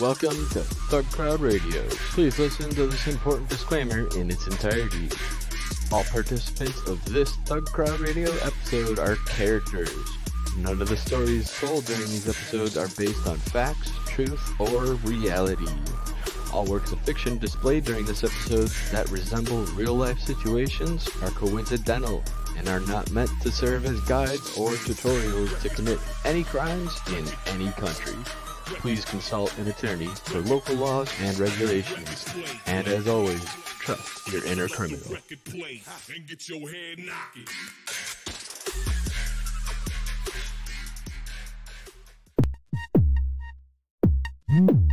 Welcome to Thug Crowd Radio. Please listen to this important disclaimer in its entirety. All participants of this Thug Crowd Radio episode are characters. None of the stories told during these episodes are based on facts, truth, or reality. All works of fiction displayed during this episode that resemble real life situations are coincidental and are not meant to serve as guides or tutorials to commit any crimes in any country. Please consult an attorney for local laws and regulations. And as always, trust your inner criminal. Record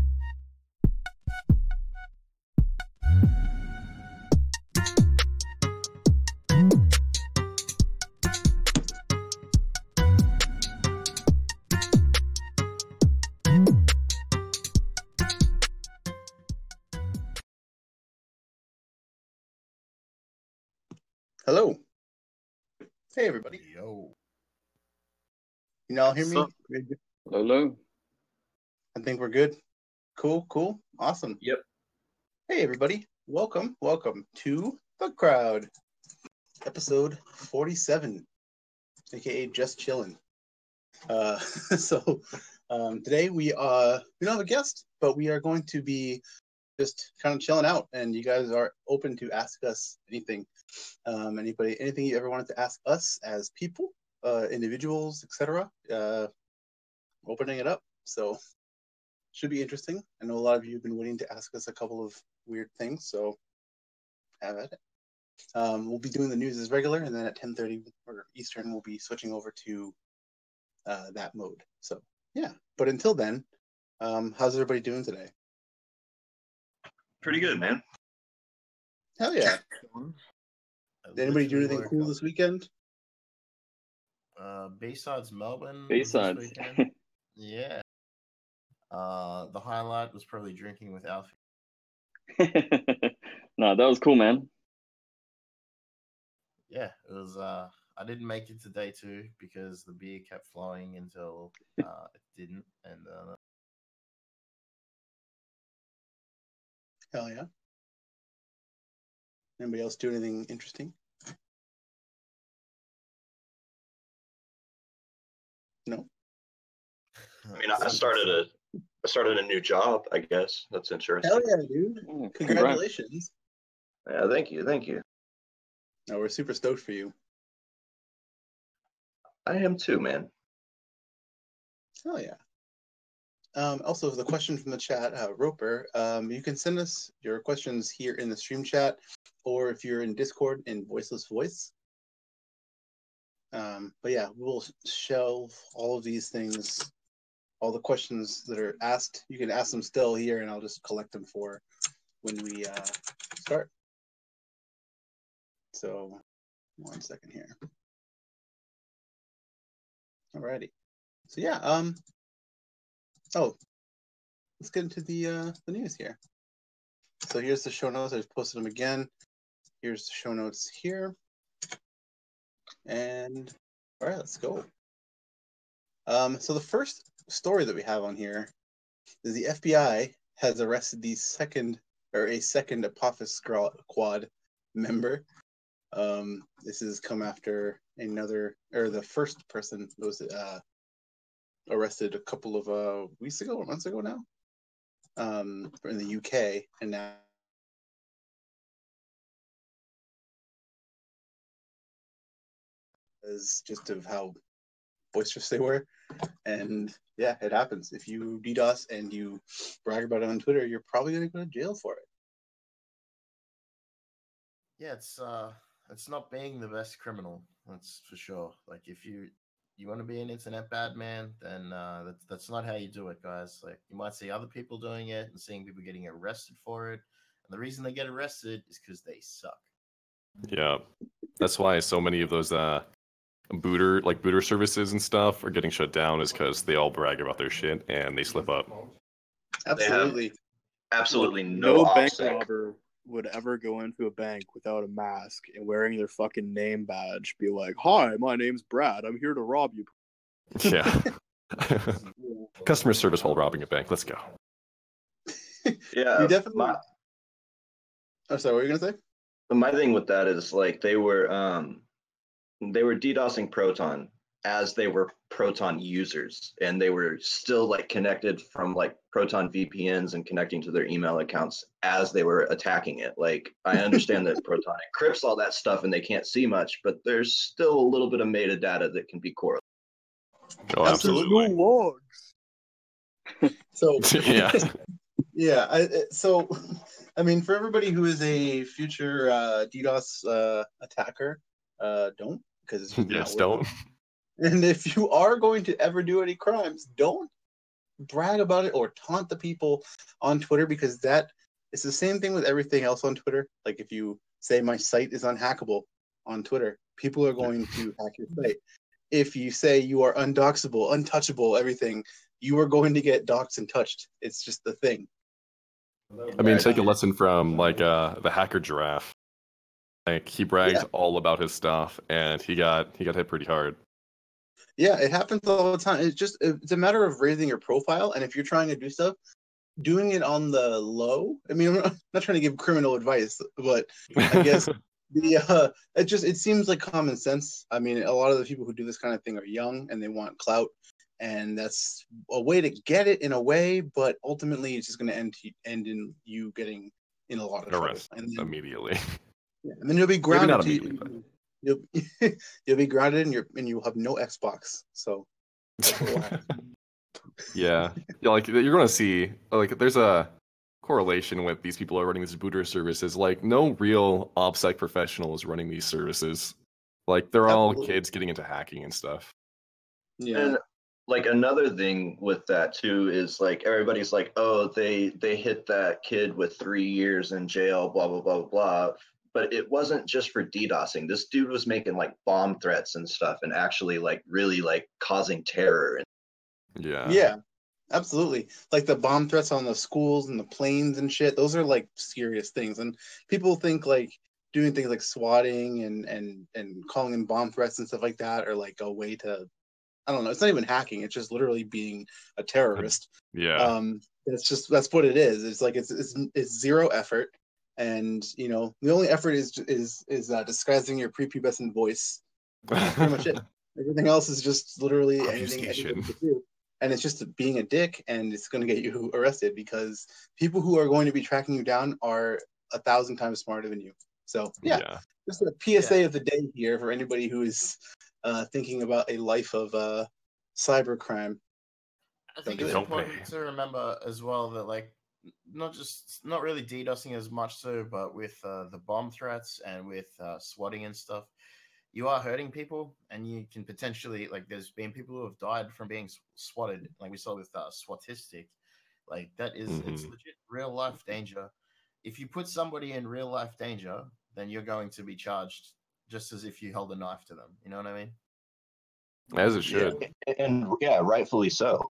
Hello. Hey, everybody. Yo. Can y'all hear me? Sup? Hello. I think we're good. Cool, cool, awesome. Yep. Hey, everybody. Welcome, welcome to the crowd, episode 47, aka Just Chillin'. Uh, so, um, today we uh we don't have a guest, but we are going to be just kind of chilling out, and you guys are open to ask us anything. Um, anybody, anything you ever wanted to ask us as people, uh, individuals, etc. Uh, opening it up. So should be interesting. I know a lot of you have been waiting to ask us a couple of weird things, so have at it. Um, we'll be doing the news as regular, and then at 10:30 or Eastern, we'll be switching over to uh, that mode. So yeah, but until then, um, how's everybody doing today? Pretty good, man. Hell yeah! Did anybody do anything cool this weekend? Uh, BSides Melbourne. BSides. yeah. Uh, the highlight was probably drinking with Alfie. no, that was cool, man. Yeah, it was. Uh, I didn't make it to day two because the beer kept flowing until uh, it didn't, and uh, Hell yeah! Anybody else do anything interesting? No. I mean, I started a, I started a new job. I guess that's interesting. Hell yeah, dude! Mm, congrats. Congratulations! Yeah, thank you, thank you. No, we're super stoked for you. I am too, man. Hell yeah. Um, also, the question from the chat, uh, Roper, um, you can send us your questions here in the stream chat, or if you're in Discord in Voiceless Voice. Um, but yeah, we'll shelve all of these things, all the questions that are asked. You can ask them still here, and I'll just collect them for when we uh, start. So, one second here. Alrighty. So yeah, um, oh, let's get into the uh, the news here. So here's the show notes. I just posted them again. Here's the show notes here. And all right, let's go. Um, so the first story that we have on here is the FBI has arrested the second or a second Apophis Squad member. Um, this has come after another or the first person was uh, arrested a couple of uh, weeks ago or months ago now um, in the UK, and now is just of how boisterous they were. And yeah, it happens. If you DDoS and you brag about it on Twitter, you're probably going to go to jail for it. yeah, it's uh, it's not being the best criminal. That's for sure. Like if you you want to be an internet bad man, then uh, that's that's not how you do it, guys. Like you might see other people doing it and seeing people getting arrested for it, and the reason they get arrested is because they suck. Yeah, that's why so many of those uh, booter like booter services and stuff are getting shut down is because they all brag about their shit and they slip up. Absolutely. Absolutely no, no bank robber would ever go into a bank without a mask and wearing their fucking name badge be like, Hi, my name's Brad. I'm here to rob you. Yeah. Customer service while robbing a bank. Let's go. Yeah, You definitely. My, Oh, sorry. What were you gonna say? my thing with that is like they were um they were DDoSing Proton as they were Proton users, and they were still like connected from like Proton VPNs and connecting to their email accounts as they were attacking it. Like I understand that Proton encrypts all that stuff and they can't see much, but there's still a little bit of metadata that can be correlated. Oh, Absolutely. absolutely. logs. So yeah. yeah. I, I- so, I mean, for everybody who is a future uh, DDoS uh, attacker, uh, don't because it's just yes, don't. it. And if you are going to ever do any crimes, don't brag about it or taunt the people on Twitter because that it's the same thing with everything else on Twitter. Like if you say my site is unhackable on Twitter, people are going to hack your site. If you say you are undoxable, untouchable, everything, you are going to get doxed and touched. It's just the thing. I mean, take a lesson from like uh the hacker giraffe. Like he bragged Yeah. all about his stuff, and he got he got hit pretty hard. Yeah, it happens all the time. It's just it's a matter of raising your profile, and if you're trying to do stuff, doing it on the low. I mean, I'm not, not trying to give criminal advice, but I guess the uh, it just it seems like common sense. I mean, a lot of the people who do this kind of thing are young and they want clout, and that's a way to get it in a way. But ultimately, it's just going to end end in you getting in a lot of trouble, Arrest and then, immediately. yeah, and then you'll be Maybe grounded. not to- immediately, but- You'll you'll be grounded, and you're and you'll have no Xbox. So that's what will happen. yeah, yeah. Like you're gonna see, like there's a correlation with these people who are running these booter services. Like no real OPSEC professional is running these services. Like they're all kids getting into hacking and stuff. yeah. And like another thing with that too is like everybody's like, oh, they they hit that kid with three years in jail, blah blah blah blah. Blah. But it wasn't just for DDoSing. This dude was making like bomb threats and stuff, and actually like really like causing terror. And Yeah. Yeah, absolutely. Like the bomb threats on the schools and the planes and shit. Those are like serious things. And people think like doing things like swatting and and and calling in bomb threats and stuff like that are like a way to I don't know. It's not even hacking. It's just literally being a terrorist. Yeah. Um, that's just that's what it is. It's like it's it's, it's zero effort, and you know the only effort is is is uh, disguising your prepubescent voice pretty much it. Everything else is just literally anything Obfuscation. anybody do. And it's just being a dick and it's going to get you arrested because people who are going to be tracking you down are a thousand times smarter than you. So, yeah, just a PSA of the day here for anybody who is uh, thinking about a life of uh, cybercrime. I think it's do it. important to remember as well that like n- not just not really DDoSing as much so, but with uh, the bomb threats and with uh, swatting and stuff, you are hurting people, and you can potentially like there's been people who have died from being swatted, like we saw with uh, SWAuTistic. Like that is it's Mhm. legit real life danger. If you put somebody in real life danger, then you're going to be charged just as if you held a knife to them. You know what I mean? As it should. Yeah, and yeah, rightfully so.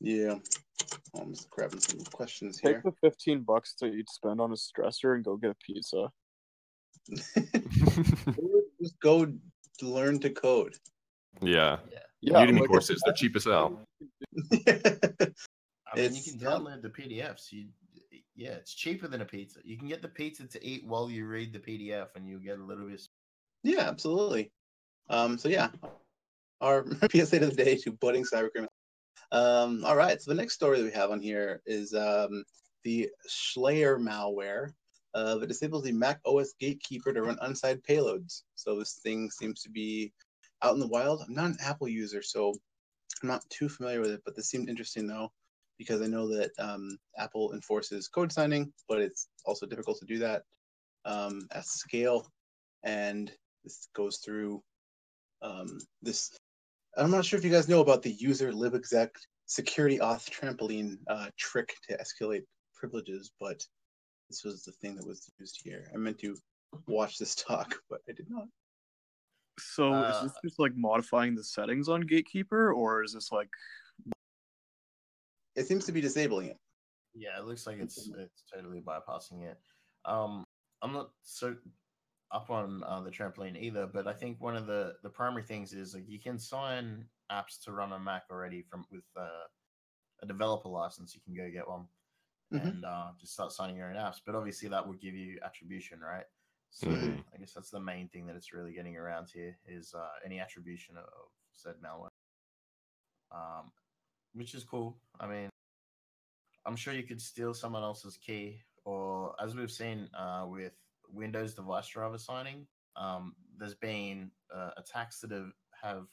Yeah. I'm just grabbing some questions Take here. the fifteen bucks that you'd spend on a stressor and go get a pizza. Just go learn to code. yeah. Yeah, Udemy like, courses, they're cheap as hell. I mean, you can download the PDFs. You, yeah, it's cheaper than a pizza. You can get the pizza to eat while you read the PDF, and you get a little bit. Yeah, absolutely. Um, so yeah, our PSA of the day to budding cybercriminals. Um, all right, so the next story that we have on here is um, the Shlayer malware uh, that disables the Mac OS gatekeeper to run unsigned payloads. So this thing seems to be out in the wild. I'm not an Apple user, so I'm not too familiar with it, but this seemed interesting though, because I know that um, Apple enforces code signing, but it's also difficult to do that um, at scale. And this goes through um, this. I'm not sure if you guys know about the user libexec security auth trampoline uh, trick to escalate privileges, but this was the thing that was used here. I meant to watch this talk, but I did not. So is this Uh, just like modifying the settings on Gatekeeper, or is this like It seems to be disabling it. Yeah, it looks like it's it's totally bypassing it. Um, I'm not so. Up on uh, the trampoline either, but I think one of the the primary things is like you can sign apps to run on Mac already from with uh, a developer license. You can go get one Mhm. and uh, just start signing your own apps. But obviously, that would give you attribution, right? So Mhm. I guess that's the main thing that it's really getting around here is uh, any attribution of, of said malware, um, which is cool. I mean, I'm sure you could steal someone else's key, or as we've seen uh, with Windows device driver signing, um, there's been uh, attacks that have have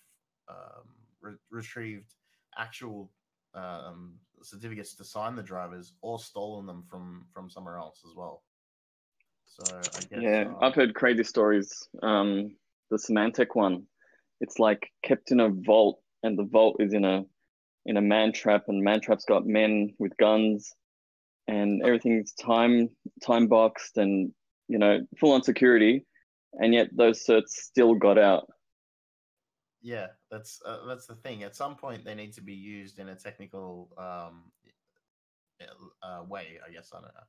um, re- retrieved actual um, certificates to sign the drivers or stolen them from from somewhere else as well. So I guess Yeah, uh, I've heard crazy stories. Um, the Symantec one, it's like kept in a vault, and the vault is in a in a man trap, and man trap's got men with guns, and everything's time time boxed, and you know full on security, and yet those certs still got out. yeah, that's uh, that's the thing. At some point, they need to be used in a technical um, uh, way. I guess I don't know.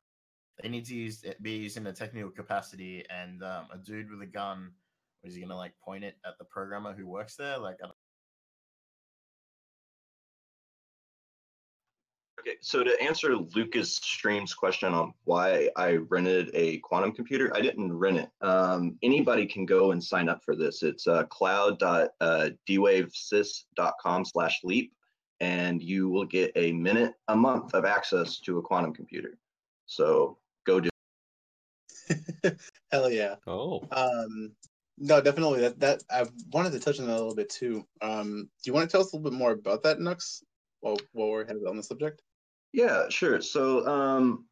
They need to use be used in a technical capacity, and um, a dude with a gun is he gonna like point it at the programmer who works there? Like, I Okay, so to answer Lucas Stream's question on why I rented a quantum computer, I didn't rent it. Um, anybody can go and sign up for this. It's uh, cloud.dwavesys.com slash leap, and you will get a minute a month of access to a quantum computer. So go do Hell yeah. Oh, Um, no, definitely. That that I wanted to touch on that a little bit too. Um, do you want to tell us a little bit more about that, Nux? While while we're headed on the subject. Yeah, sure. So, um,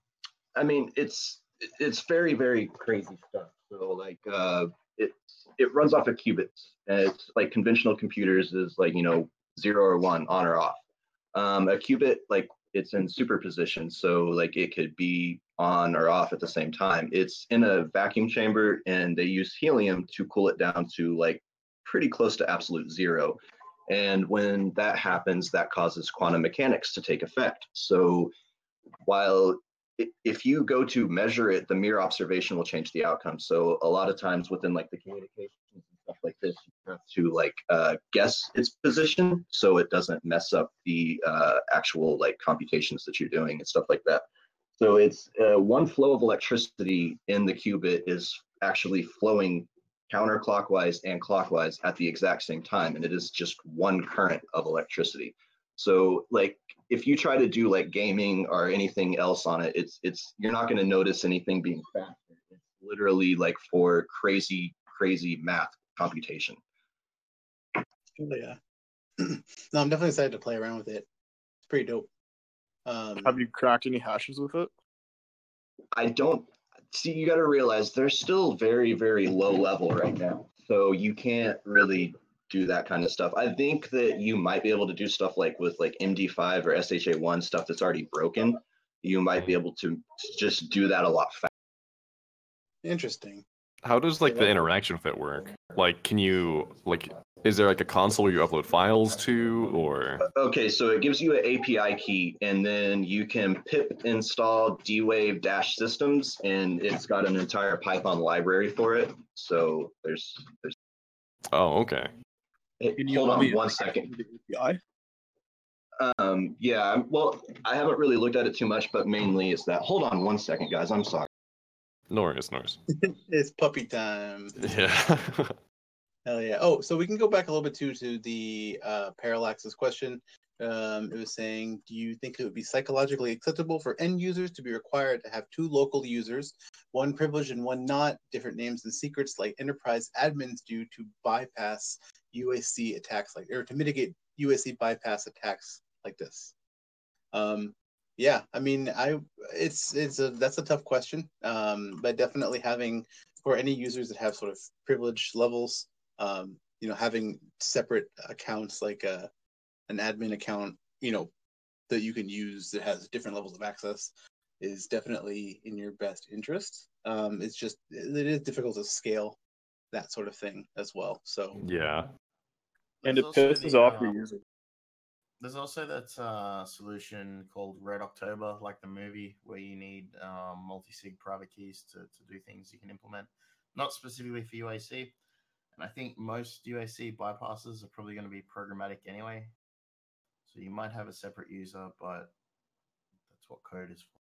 I mean, it's it's very very crazy stuff. So, like, uh, it it runs off of qubits. And it's like conventional computers is like you know zero or one, on or off. Um, a qubit, like, it's in superposition, so like it could be on or off at the same time. It's in a vacuum chamber, and they use helium to cool it down to like pretty close to absolute zero. And when that happens, that causes quantum mechanics to take effect. So while if you go to measure it, the mere observation will change the outcome. So a lot of times within like the communications and stuff like this, you have to like uh, guess its position so it doesn't mess up the uh, actual like computations that you're doing and stuff like that. So it's uh, one flow of electricity in the qubit is actually flowing counterclockwise and clockwise at the exact same time and it is just one current of electricity so like if you try to do like gaming or anything else on it it's it's you're not going to notice anything being faster it's literally like for crazy crazy math computation Hell yeah. no, I'm definitely excited to play around with it. It's pretty dope. Um, Have you cracked any hashes with it? I don't see you got to realize they're still very very low level right now. So you can't really do that kind of stuff. I think that you might be able to do stuff like with like MD5 or SHA1 stuff that's already broken. You might be mm-hmm. able to just do that a lot faster. interesting. how does like the interaction with it work? Like, can you like? Is there like a console where you upload files to, or? Okay, so it gives you an API key, and then you can pip install dwave dash systems, and it's got an entire Python library for it. So there's there's. Oh, okay. Hey, Can you hold on me one crack second. the API? Um, yeah, well, I haven't really looked at it too much, but mainly it's that. Hold on one second, guys. I'm sorry. No worries, no worries. It's puppy time. Yeah. Hell yeah. Oh, so we can go back a little bit too to the uh, question. Um, it was saying, do you think it would be psychologically acceptable for end users to be required to have two local users, one privileged and one not, different names and secrets like enterprise admins do to bypass UAC attacks like, or to mitigate UAC bypass attacks like this? Um, yeah, I mean, I it's it's a that's a tough question, um, but definitely having for any users that have sort of privilege levels um, you know, having separate accounts like a, an admin account, you know, that you can use that has different levels of access is definitely in your best interest. Um, it's just it is difficult to scale that sort of thing as well. So yeah. And it pisses the, off uh, your user. There's also that uh, solution called Red October, like the movie, where you need um, multi-sig private keys to, to do things you can implement. not specifically for UAC. And I think most UAC bypasses are probably going to be programmatic anyway. So you might have a separate user, but that's what code is for.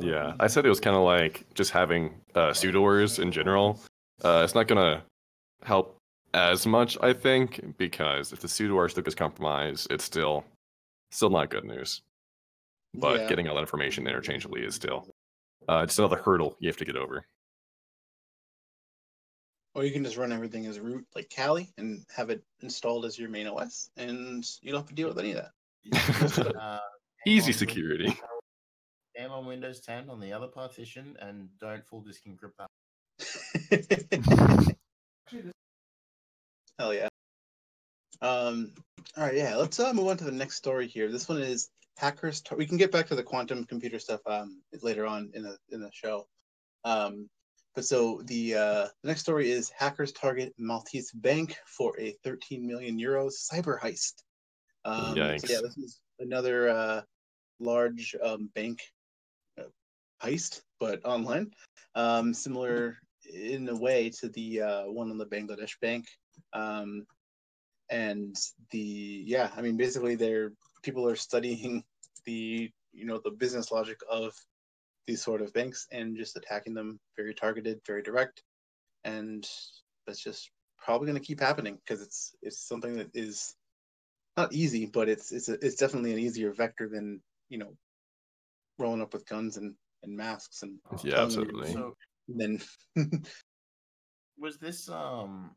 Yeah, I said it was kind of like just having uh, sudoers in general. Uh, it's not gonna help as much, I think, because if the sudo stick is compromised, it's still still not good news. But Yeah. getting all that information interchangeably is still uh, it's another hurdle you have to get over. Or you can just run everything as root like Kali and have it installed as your main OS, and you don't have to deal with any of that. Uh, Easy on Win- security. Aim on Windows 10 on the other partition and don't full disk encrypt that. Hell yeah. Um. All right. Yeah. Let's uh, move on to the next story here. This one is hackers. Tar- we can get back to the quantum computer stuff um later on in the in the show. Um. But so the uh, the next story is hackers target Maltese bank for a 13 million euros cyber heist. Um, so yeah, this is another uh, large um, bank uh, heist, but online. Um, similar in a way to the uh, one on the Bangladesh bank. Um, and the yeah, I mean, basically, they're people are studying the you know the business logic of these sort of banks and just attacking them very targeted, very direct, and that's just probably going to keep happening because it's it's something that is not easy, but it's it's a, it's definitely an easier vector than you know rolling up with guns and, and masks and Yeah, absolutely. So then was this um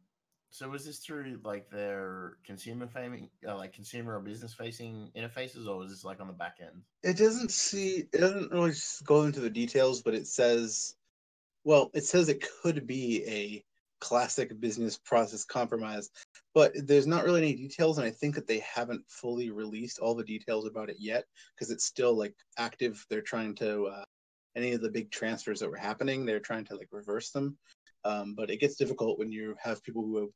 so was this through like their consumer facing, uh, like consumer or business facing interfaces or was this like on the back end? It doesn't see. It doesn't really go into the details, but it says, well, it says it could be a classic business process compromise, but there's not really any details, and I think that they haven't fully released all the details about it yet because it's still like active. They're trying to uh, any of the big transfers that were happening, they're trying to like reverse them. Um, but it gets difficult when you have people who have,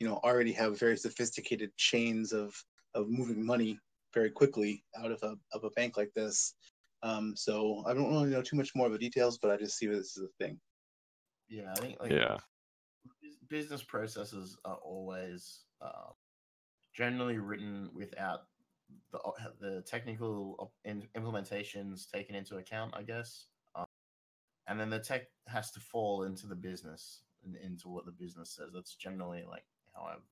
you know, already have very sophisticated chains of of moving money very quickly out of a of a bank like this. Um, so I don't really know too much more of the details, but I just see this as a thing. Yeah, I think like Yeah. business processes are always um, generally written without the the technical op- implementations taken into account, I guess. Um, and then the tech has to fall into the business and into what the business says. That's generally like how I've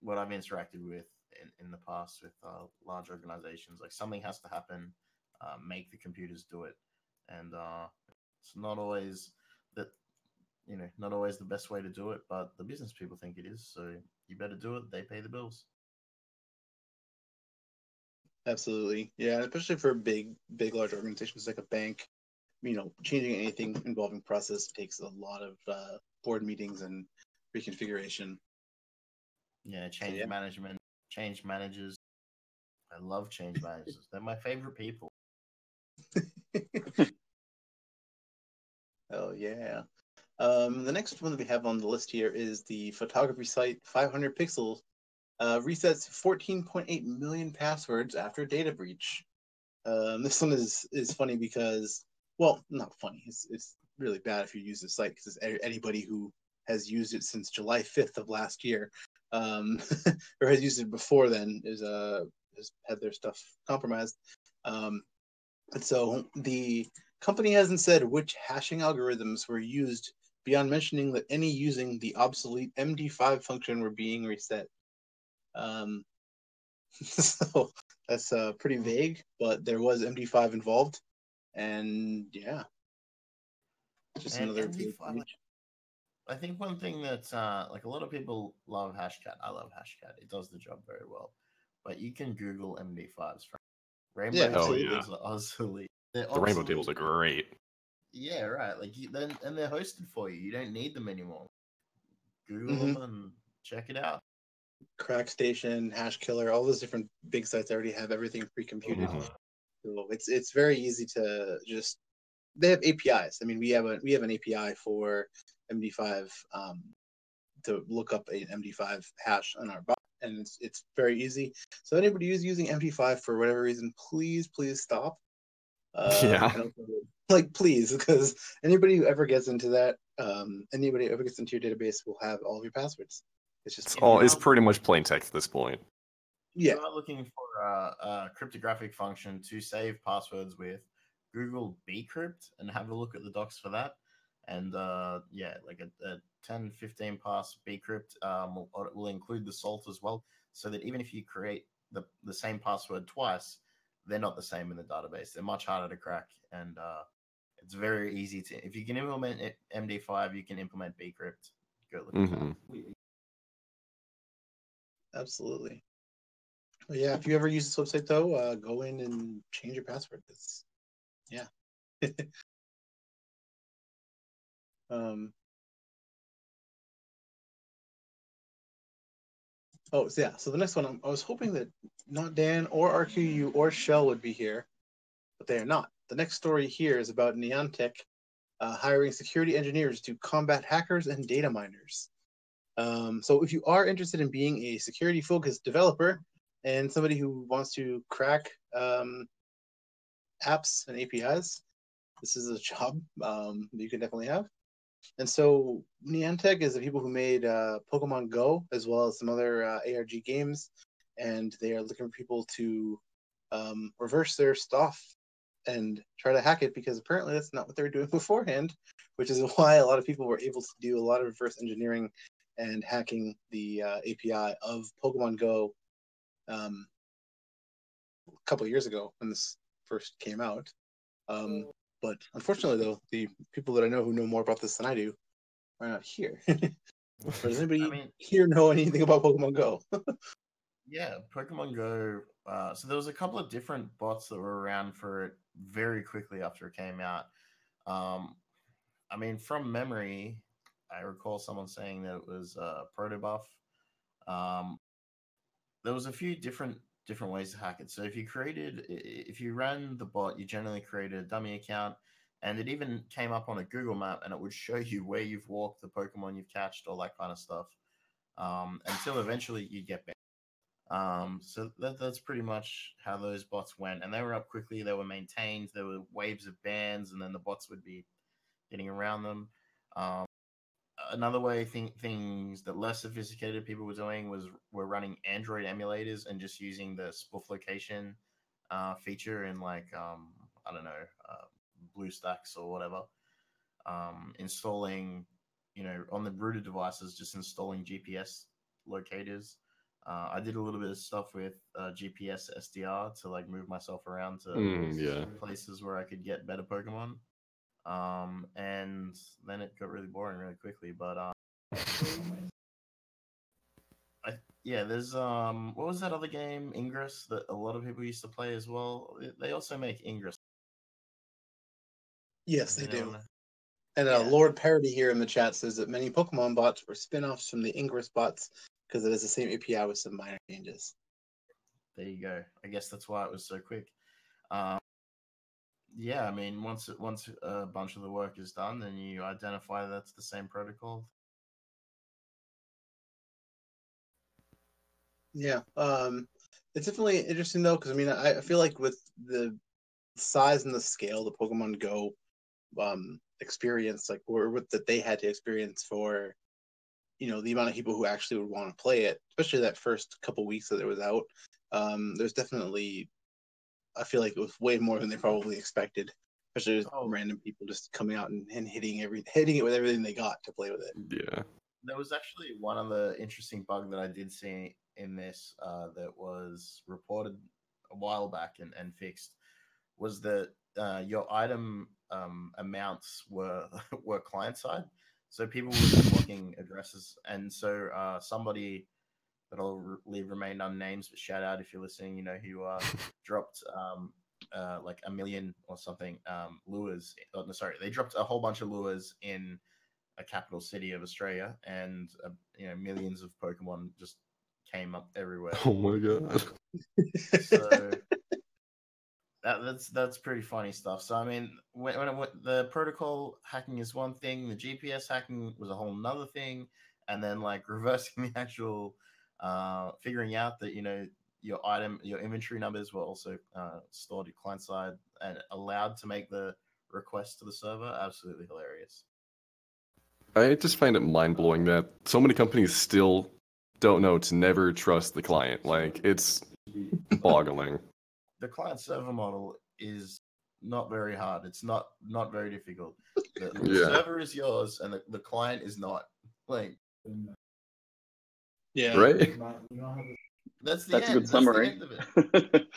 what I've interacted with in, in the past with uh, large organizations. Like something has to happen, uh, make the computers do it, and uh, it's not always that you know not always the best way to do it, but the business people think it is. So you better do it. They pay the bills. Absolutely, yeah, especially for big, big, large organizations like a bank. You know, changing anything involving process takes a lot of uh, board meetings and reconfiguration. Yeah, change yeah. management, change managers. I love change managers. They're my favorite people. Oh yeah. Um, the next one that we have on the list here is the photography site 500 Pixels uh, resets 14.8 million passwords after data breach. Um, this one is is funny because, well, not funny. It's it's really bad if you use the site because anybody who has used it since July 5th of last year, um, or has used it before then, is uh has had their stuff compromised. Um, and so the company hasn't said which hashing algorithms were used beyond mentioning that any using the obsolete MD5 function were being reset. Um, so that's uh, pretty vague, but there was MD5 involved, and yeah, just And another. MD5 vague breach. I think one thing that uh, like a lot of people love Hashcat. I love Hashcat. It does the job very well. But you can Google MD5s from Rainbow Yeah, Oh, tables are obsolete. They're The rainbow tables are great. Yeah, right. Like you, then and they're hosted for you. You don't need them anymore. Google Mm-hmm. them and check it out. CrackStation, Hash Killer, all those different big sites already have everything pre-computed. Mhm. So it's it's very easy to just they have APIs. I mean, we have a we have an API for MD5 um, to look up an MD5 hash on our bot, and it's it's very easy. So anybody who's using MD5 for whatever reason, please please stop. Uh, Yeah. Like please, because anybody who ever gets into that, um, anybody who ever gets into your database will have all of your passwords. It's just It's all it's pretty much plain text at this point. yeah, You are looking for a, a cryptographic function to save passwords with Google Bcrypt and have a look at the docs for that. And uh, yeah, like a, a 10, 15 pass Bcrypt um, will, will include the salt as well, so that even if you create the, the same password twice, they're not the same in the database. They're much harder to crack, and uh, it's very easy to. If you can implement it- MD5, you can implement Bcrypt. Go look at that. Mhm. absolutely. But yeah, if you ever use this website though, uh, go in and change your password. It's yeah. um. Oh yeah. So the next one, I'm- I was hoping that not Dan or RQU or Shell would be here, but they are not. The next story here is about Niantic uh, hiring security engineers to combat hackers and data miners. Um, so if you are interested in being a security focused developer and somebody who wants to crack um, apps and APIs, this is a job um, you can definitely have. And so Niantic is the people who made uh, Pokemon Go as well as some other uh, ARG games, and they are looking for people to um, reverse their stuff and try to hack it because apparently that's not what they were doing beforehand, which is why a lot of people were able to do a lot of reverse engineering and hacking the uh, API of Pokemon Go um, a couple of years ago when this first came out. Um, but unfortunately, though, the people that I know who know more about this than I do are not here. Does anybody I mean- here know anything about Pokemon Go? Yeah, Pokemon Go. Uh, so there was a couple of different bots that were around for it very quickly after it came out. Um, I mean, from memory, I recall someone saying that it was uh, Protobuf. Um, there was a few different different ways to hack it. So if you created, if you ran the bot, you generally created a dummy account, and it even came up on a Google map, and it would show you where you've walked, the Pokemon you've catched, all that kind of stuff. Um, until eventually you get banned. Um, so that, that's pretty much how those bots went, and they were up quickly. They were maintained. There were waves of bans, and then the bots would be getting around them. Um, another way thing, things that less sophisticated people were doing was were running Android emulators and just using the spoof location uh, feature in like um, I don't know uh, BlueStacks or whatever. Um, installing, you know, on the rooted devices, just installing GPS locators. Uh, I did a little bit of stuff with uh, GPS SDR to like move myself around to Mm, yeah. places where I could get better Pokemon. Um, and then it got really boring really quickly. But um, I, yeah, there's um, what was that other game, Ingress, that a lot of people used to play as well. They- also make Ingress. yes, they do. And uh, Yeah. Lord Parody here in the chat says that many Pokemon bots were spin-offs from the Ingress bots because it is the same API with some minor changes. There you go. I guess that's why it was so quick. Um, yeah, I mean, once once a bunch of the work is done, then you identify that's the same protocol. Yeah, um, it's definitely interesting though because I mean I, I feel like with the size and the scale the Pokemon Go um, experience, like or what that they had to experience for, you know, the amount of people who actually would want to play it, especially that first couple weeks that it was out. Um, there's definitely, I feel like it was way more than they probably expected, especially with Oh. random people just coming out and, and hitting every hitting it with everything they got to play with it. Yeah. There was actually one other interesting bug that I did see in this uh, that was reported a while back and, and fixed was that uh, your item um, amounts were were client side. So people were just looking addresses, and so uh, somebody that'll remain unnamed, but shout out if you're listening. You know who uh, dropped um, uh, like a million or something um, lures. Oh, no, sorry, they dropped a whole bunch of lures in a capital city of Australia, and uh, you know millions of Pokemon just came up everywhere. Oh my god. So that, that's that's pretty funny stuff. So I mean, when, when went- the protocol hacking is one thing, the GPS hacking was a whole nother thing, and then like reversing the actual, uh, figuring out that you know your item, your inventory numbers were also uh, stored at client side and allowed to make the request to the server. Absolutely hilarious. I just find it mind blowing that so many companies still don't know to never trust the client. Like it's boggling. The client server model is not very hard. It's not not very difficult. The, the Yeah. server is yours, and the, the client is not. Like Yeah. Right? that's the That's a good summary. end.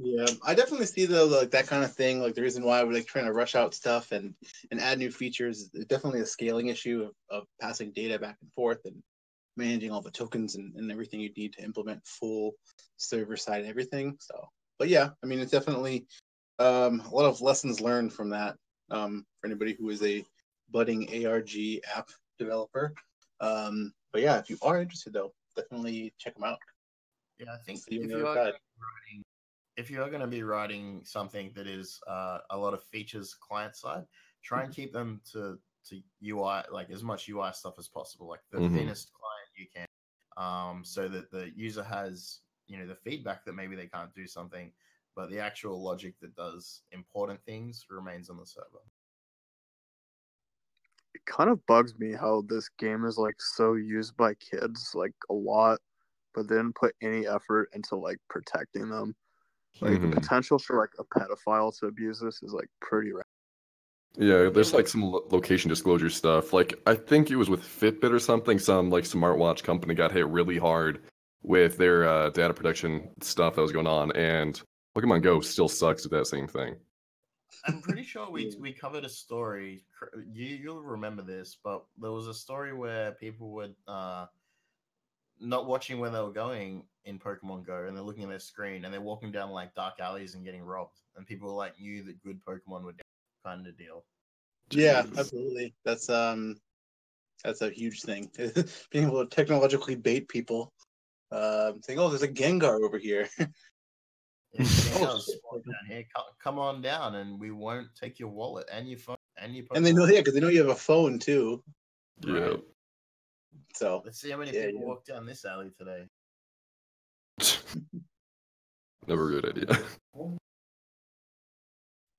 Yeah, I definitely see though like that kind of thing. Like the reason why we're like trying to rush out stuff and and add new features is definitely a scaling issue of, of passing data back and forth and managing all the tokens and, and everything you need to implement full server side everything. So, but yeah, I mean it's definitely um, a lot of lessons learned from that um, for anybody who is a budding ARG app developer. Um, but yeah, if you are interested though, definitely check them out. Yeah, I think if you, are writing, if you are going to be writing something that is uh, a lot of features client side, try and keep them to to UI like as much UI stuff as possible, like the Mhm. thinnest client you can, um, so that the user has you know the feedback that maybe they can't do something, but the actual logic that does important things remains on the server. Kind of bugs me how this game is like so used by kids like a lot, but they didn't put any effort into like protecting them. Like Mhm. the potential for like a pedophile to abuse this is like pretty. Ra- Yeah, there's like some lo- location disclosure stuff. Like I think it was with Fitbit or something. Some like smartwatch company got hit really hard with their uh, data protection stuff that was going on, and Pokemon Go still sucks at that same thing. I'm pretty sure we we covered a story. You you'll remember this, but there was a story where people were uh, not watching where they were going in Pokemon Go, and they're looking at their screen, and they're walking down like dark alleys and getting robbed, and people like knew that good Pokemon were kind of deal. Yeah, Jeez. absolutely. That's um that's a huge thing. Being able to technologically bait people. Um saying, Oh, there's a Gengar over here. Yeah, you Oh, guys shit. spawn down here. Come, come on down, and we won't take your wallet and your phone and your. Pokemon. and they know yeah, because they know you have a phone too. Yeah. Right. So Let's see how many Yeah, people yeah. walk down this alley today. Never a good idea.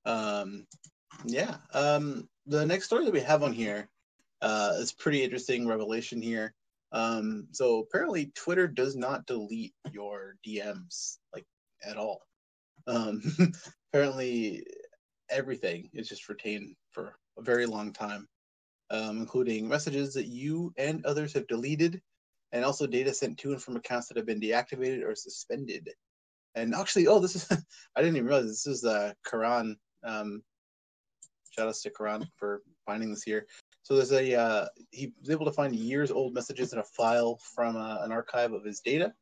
um yeah. Um the next story that we have on here uh is pretty interesting revelation here. Um so apparently Twitter does not delete your DMs like at all. Um apparently everything is just retained for a very long time. Um, including messages that you and others have deleted, and also data sent to and from accounts that have been deactivated or suspended. And actually, oh, this is I didn't even realize this is uh Karan. Um, shout outs to Karan for finding this here. So there's a uh, he was able to find years old messages in a file from uh, an archive of his data.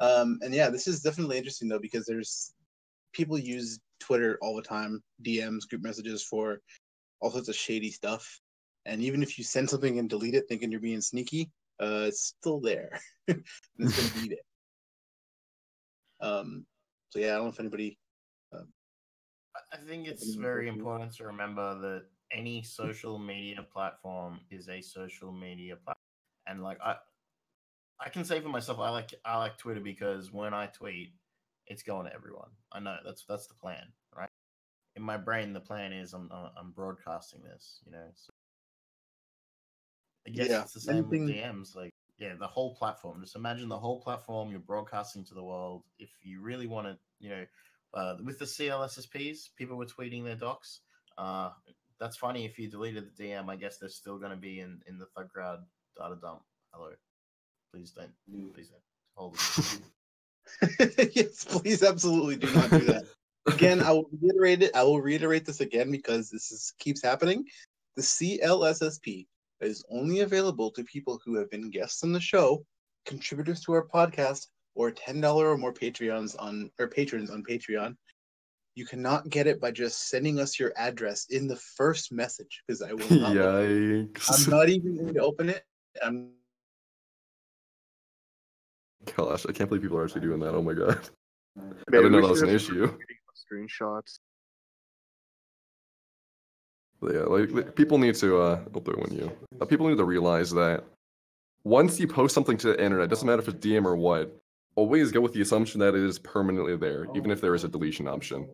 Um, and yeah, this is definitely interesting though because there's people use Twitter all the time, DMs, group messages for all sorts of shady stuff. And even if you send something and delete it thinking you're being sneaky, uh, it's still there. it's gonna beat it. Um, so yeah, I don't know if anybody. I- I think it's very Facebook. important to remember that any social media platform is a social media platform, and like I, I can say for myself, I like I like Twitter because when I tweet, it's going to everyone. I know that's that's the plan, right? In my brain, the plan is I'm I'm broadcasting this, you know. So I guess Yeah, it's the same with anything- DMs. Like, yeah, the whole platform. Just imagine the whole platform you're broadcasting to the world. If you really want to, you know, uh, with the CLSSPs, people were tweeting their docs. Uh, that's funny. If you deleted the DM, I guess they're still going to be in in the thug crowd data dump. Hello, please don't, mm. please don't hold yes, please, absolutely do not do that. again, I will reiterate it. I will reiterate this again because this is, keeps happening. The CLSSP is only available to people who have been guests on the show, contributors to our podcast, or ten dollar or more Patreons on or patrons on Patreon. You cannot get it by just sending us your address in the first message because I will not. Yikes. I'm not even going to open it. I'm Gosh, I can't believe people are actually doing that. Oh my god. I didn't know that was an issue. Screenshots. But yeah, like like, people need to uh oh, there when you uh, people need to realize that once you post something to the internet, doesn't matter if it's DM or what, always go with the assumption that it is permanently there, even if there is a deletion option.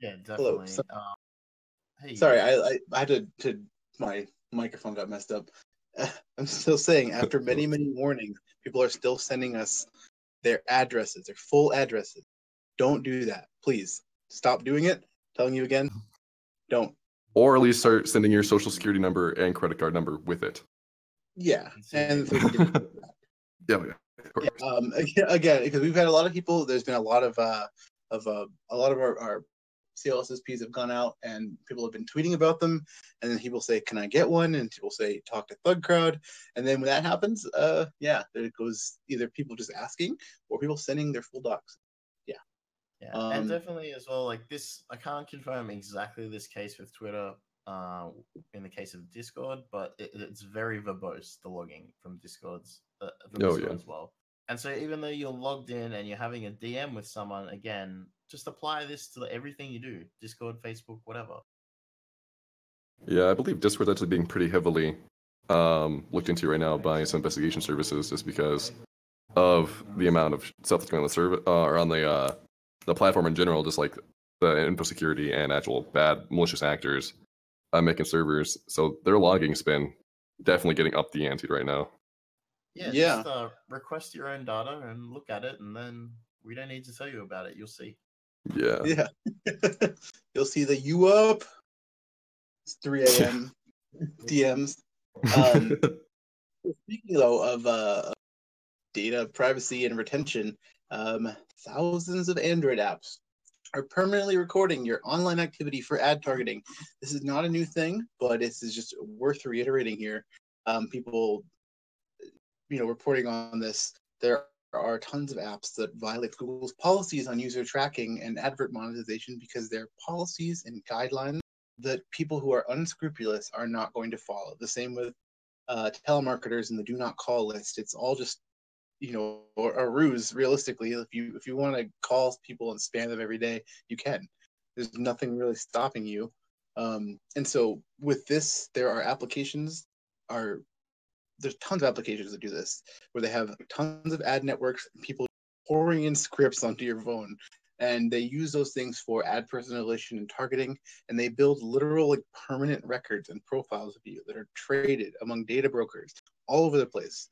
Yeah, Hello, definitely. so- Um, hey, sorry. I, I I had to to my microphone got messed up. I'm still saying, after many, many warnings, people are still sending us their addresses, their full addresses. Don't do that, please. Stop doing it. telling you again, don't. Or at least start sending your social security number and credit card number with it. Yeah, and Yeah, yeah. Yeah, um, again, again, because we've had a lot of people. There's been a lot of uh, of uh, a lot of our, our CLSSPs have gone out, and people have been tweeting about them. And then people say, "Can I get one?" And people say, "Talk to Thug Crowd." And then when that happens, uh, yeah, there goes either people just asking or people sending their full docs. Yeah, Um, and definitely as well. Like this, I can't confirm exactly this case with Twitter. Uh, in the case of Discord, but it, it's very verbose the logging from Discord's uh, from Oh, Discord yeah. as well. And so even though you're logged in and you're having a DM with someone, again, just apply this to everything you do: Discord, Facebook, whatever. Yeah, I believe Discord's actually being pretty heavily um, looked into right now by some investigation services, just because of the amount of stuff that's going on the server uh, or on the uh, the platform in general, just like the info security and actual bad malicious actors uh, making servers. So their logging's been definitely getting up the ante right now. Yeah, Yeah. just uh, request your own data and look at it, and then we don't need to tell you about it. You'll see. Yeah. Yeah, you'll see the you up. It's 3 a.m. DMs. Um, Speaking though of uh, data privacy and retention, um, thousands of Android apps are permanently recording your online activity for ad targeting. This is not a new thing, but this is just worth reiterating here. Um, people, you know, reporting on this. There are tons of apps that violate Google's policies on user tracking and advert monetization because they're policies and guidelines that people who are unscrupulous are not going to follow. The same with uh, telemarketers and the do not call list. It's all just you know a ruse. Realistically, if you if you want to call people and spam them every day, you can. There's nothing really stopping you. Um, and so with this, there are applications are there's tons of applications that do this where they have tons of ad networks people pouring in scripts onto your phone and they use those things for ad personalization and targeting and they build literal like permanent records and profiles of you that are traded among data brokers all over the place.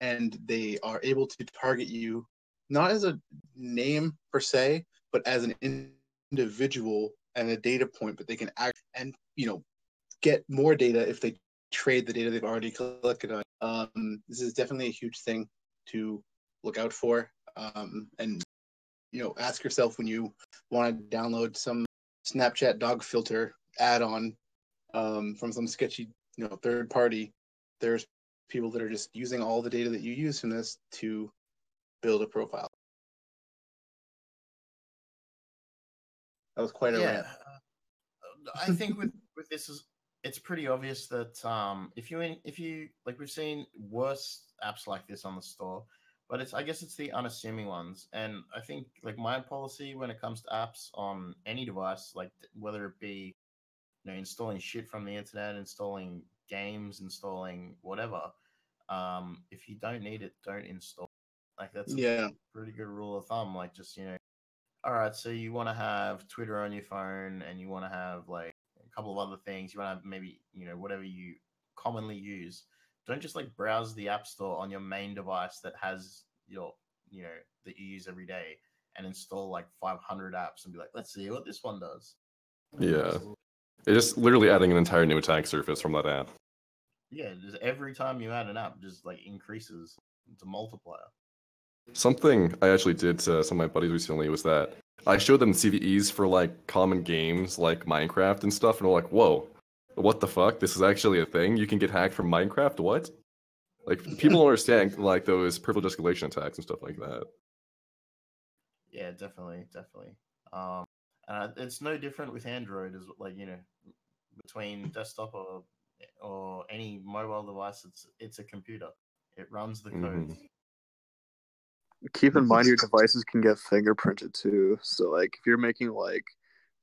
And they are able to target you not as a name per se but as an individual and a data point but they can act and you know get more data if they trade the data they've already collected on. Um, this is definitely a huge thing to look out for. Um, and you know ask yourself when you want to download some snapchat dog filter add-on um, from some sketchy you know third party. There's people that are just using all the data that you use from this to build a profile. That was quite a yeah, rant. Uh, I think with with this is it's pretty obvious that um, if you in, if you like we've seen worse apps like this on the store, but it's I guess it's the unassuming ones, and I think like my policy when it comes to apps on any device, like whether it be you know installing shit from the internet, installing games, installing whatever, um, if you don't need it, don't install. Like that's a yeah pretty good rule of thumb. Like just you know, all right. So you want to have Twitter on your phone, and you want to have like couple of other things. You want to have maybe you know whatever you commonly use. Don't just like browse the app store on your main device that has your you know that you use every day and install like 500 apps and be like, let's see what this one does. Yeah. It's just literally adding an entire new attack surface from that app. Yeah, just every time you add an app, just like increases. It's a multiplier. Something I actually did to some of my buddies recently was that I showed them CVEs for like common games like Minecraft and stuff, and they're like, "Whoa, what the fuck? This is actually a thing. You can get hacked from Minecraft. What?" Like people don't understand like those privilege escalation attacks and stuff like that. Yeah, definitely, definitely. Um, uh, it's no different with Android, as like you know, between desktop or or any mobile device, it's it's a computer. It runs the code. Mhm. Keep in mind your devices can get fingerprinted too. So like if you're making like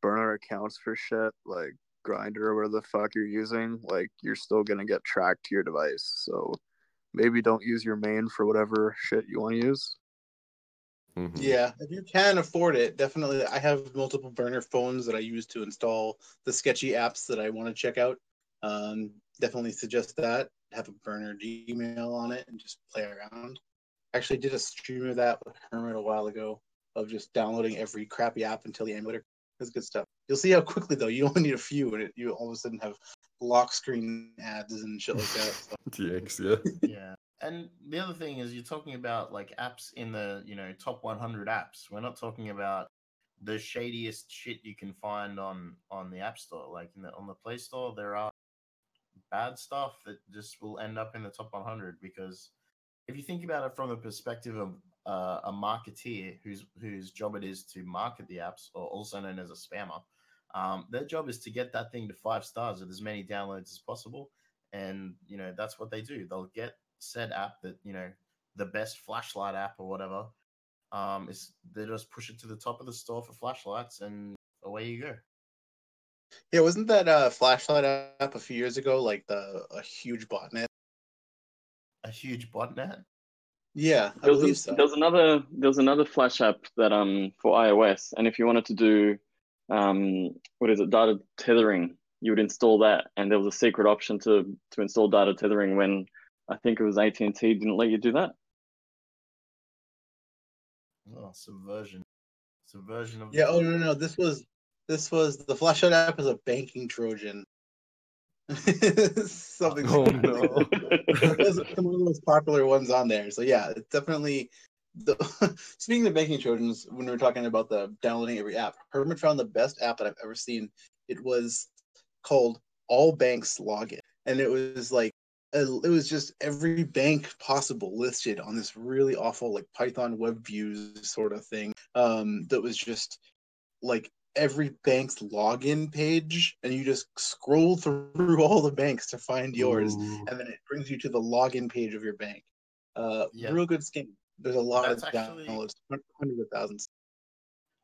burner accounts for shit, like Grindr or whatever the fuck you're using, like you're still gonna get tracked to your device. So maybe don't use your main for whatever shit you want to use. Mhm. Yeah, if you can afford it, definitely. I have multiple burner phones that I use to install the sketchy apps that I want to check out. Um, definitely suggest that. Have a burner Gmail on it and just play around. Actually, did a stream of that with Hermit a while ago of just downloading every crappy app until the emulator. That's good stuff. You'll see how quickly though. You only need a few, and it, you all of a sudden have lock screen ads and shit like that. So, TX, yeah. yeah. And the other thing is you're talking about like apps in the, you know, top 100 apps. We're not talking about the shadiest shit you can find on on the App Store. Like in the on the Play Store, there are bad stuff that just will end up in the top 100 because if you think about it from the perspective of uh, a marketeer whose whose job it is to market the apps, or also known as a spammer, um, their job is to get that thing to five stars with as many downloads as possible, and you know that's what they do. They'll get said app that you know the best flashlight app or whatever um, is they just push it to the top of the store for flashlights, and away you go. yeah, wasn't that uh, flashlight app a few years ago like the a huge botnet? A huge botnet. Yeah, I There believe a- so. there was another there was another Flash app that um for iOS, and if you wanted to do um what is it data tethering, you would install that, and there was a secret option to to install data tethering when I think it was AT and T didn't let you do that. Oh, subversion. Subversion of. Yeah. Oh no, no. This was this was the flashlight app is a banking trojan. Something. Oh, no. one of the most popular ones on there. So yeah, it's definitely. The, speaking of banking trojans, when we were talking about the downloading every app, Herman found the best app that I've ever seen. It was called All Banks Login, and it was like it was just every bank possible listed on this really awful like Python web views sort of thing. Um, that was just like every bank's login page, and you just scroll through all the banks to find yours Ooh. and then it brings you to the login page of your bank. Uh, Yeah. real good scheme. There's a lot That's of actually- downloads, hundreds of thousands.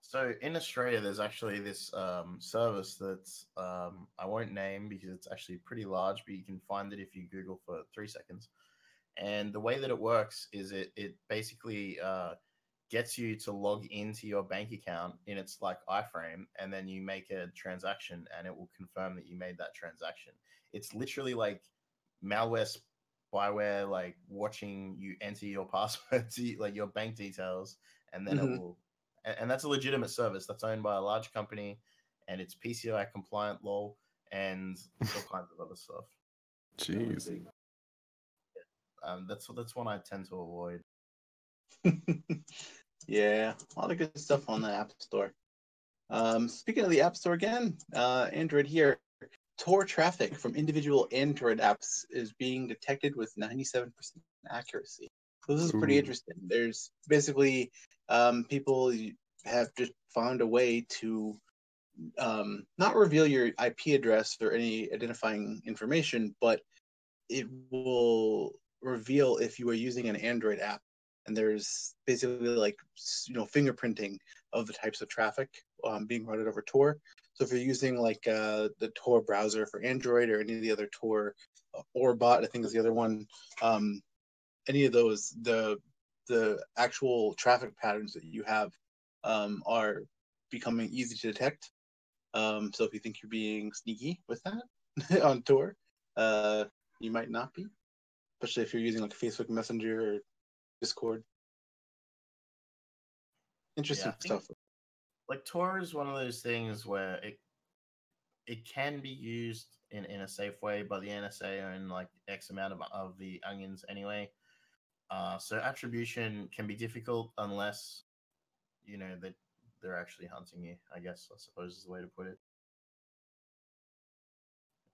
So in Australia, there's actually this um, service that's um, I won't name because it's actually pretty large, but you can find it if you Google for three seconds. And the way that it works is it it basically uh, gets you to log into your bank account in its like iframe, and then you make a transaction, and it will confirm that you made that transaction. It's literally like malware spyware, like watching you enter your password, to, like your bank details, and then Mhm. it will and, and that's a legitimate service that's owned by a large company and it's PCI compliant lol and all kinds of other stuff. Jeez. Um, that's that's one I tend to avoid. yeah, a lot of good stuff on the App Store. Um, speaking of the App Store again, uh, Android here, Tor traffic from individual Android apps is being detected with 97% accuracy. So this is pretty Ooh. interesting. There's basically um, people have just found a way to um, not reveal your IP address or any identifying information, but it will reveal if you are using an Android app. And there's basically like you know fingerprinting of the types of traffic um, being routed over Tor. So if you're using like uh, the Tor browser for Android or any of the other Tor uh, Orbot, I think is the other one. Um, any of those, the the actual traffic patterns that you have um, are becoming easy to detect. Um, so if you think you're being sneaky with that on Tor, uh, you might not be, especially if you're using like Facebook Messenger or Discord. Interesting Yeah, I think- stuff. Like Tor is one of those things where it it can be used in, in a safe way by the NSA and like X amount of, of the onions anyway. Uh, so attribution can be difficult unless you know that they're actually hunting you. I guess I suppose is the way to put it.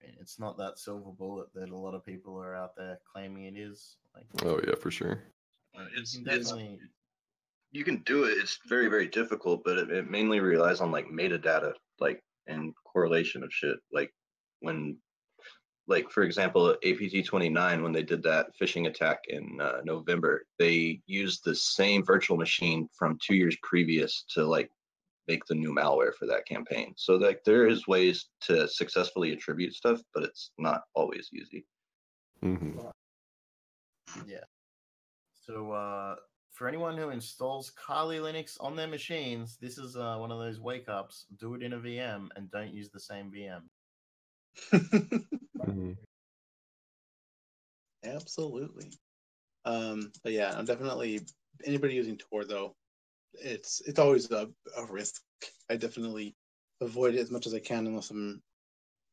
I mean, it's not that silver bullet that a lot of people are out there claiming it is. Like, Oh yeah, for sure. Uh, you It's, can it's definitely you can do it. It's very very difficult, but it, it mainly relies on like metadata, like and correlation of shit. Like when, like for example, APT twenty nine when they did that phishing attack in uh, November, they used the same virtual machine from two years previous to like make the new malware for that campaign. So like there is ways to successfully attribute stuff, but it's not always easy. hmm Yeah. So uh, for anyone who installs Kali Linux on their machines, this is uh, one of those wake ups. Do it in a VM and don't use the same VM. Mhm. Absolutely. Um, but yeah, I'm definitely anybody using Tor though, it's it's always a, a risk. I definitely avoid it as much as I can unless I'm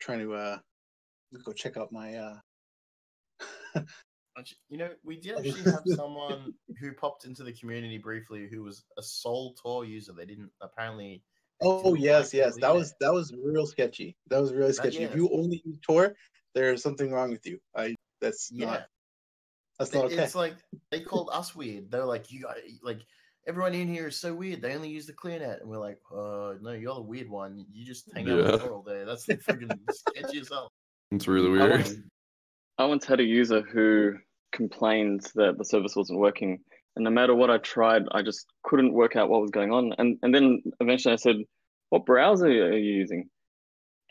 trying to uh go check out my uh Actu- You know, we did actually have someone who popped into the community briefly who was a sole Tor user. They didn't apparently. they Oh didn't yes, yes. That it. was that was real sketchy. That was really That- sketchy. If you only use Tor, there's something wrong with you. I that's Yeah. not that's It- not okay. It's like they called us weird. They're like, you got like everyone in here is so weird. They only use the ClearNet, and we're like, uh, no, you're the weird one. You just hang out Yeah. with Tor all day. That's the freaking sketchy as hell. It's really weird. I once had a user who complained that the service wasn't working, and no matter what I tried, I just couldn't work out what was going on. And and then eventually I said, "What browser are you using?"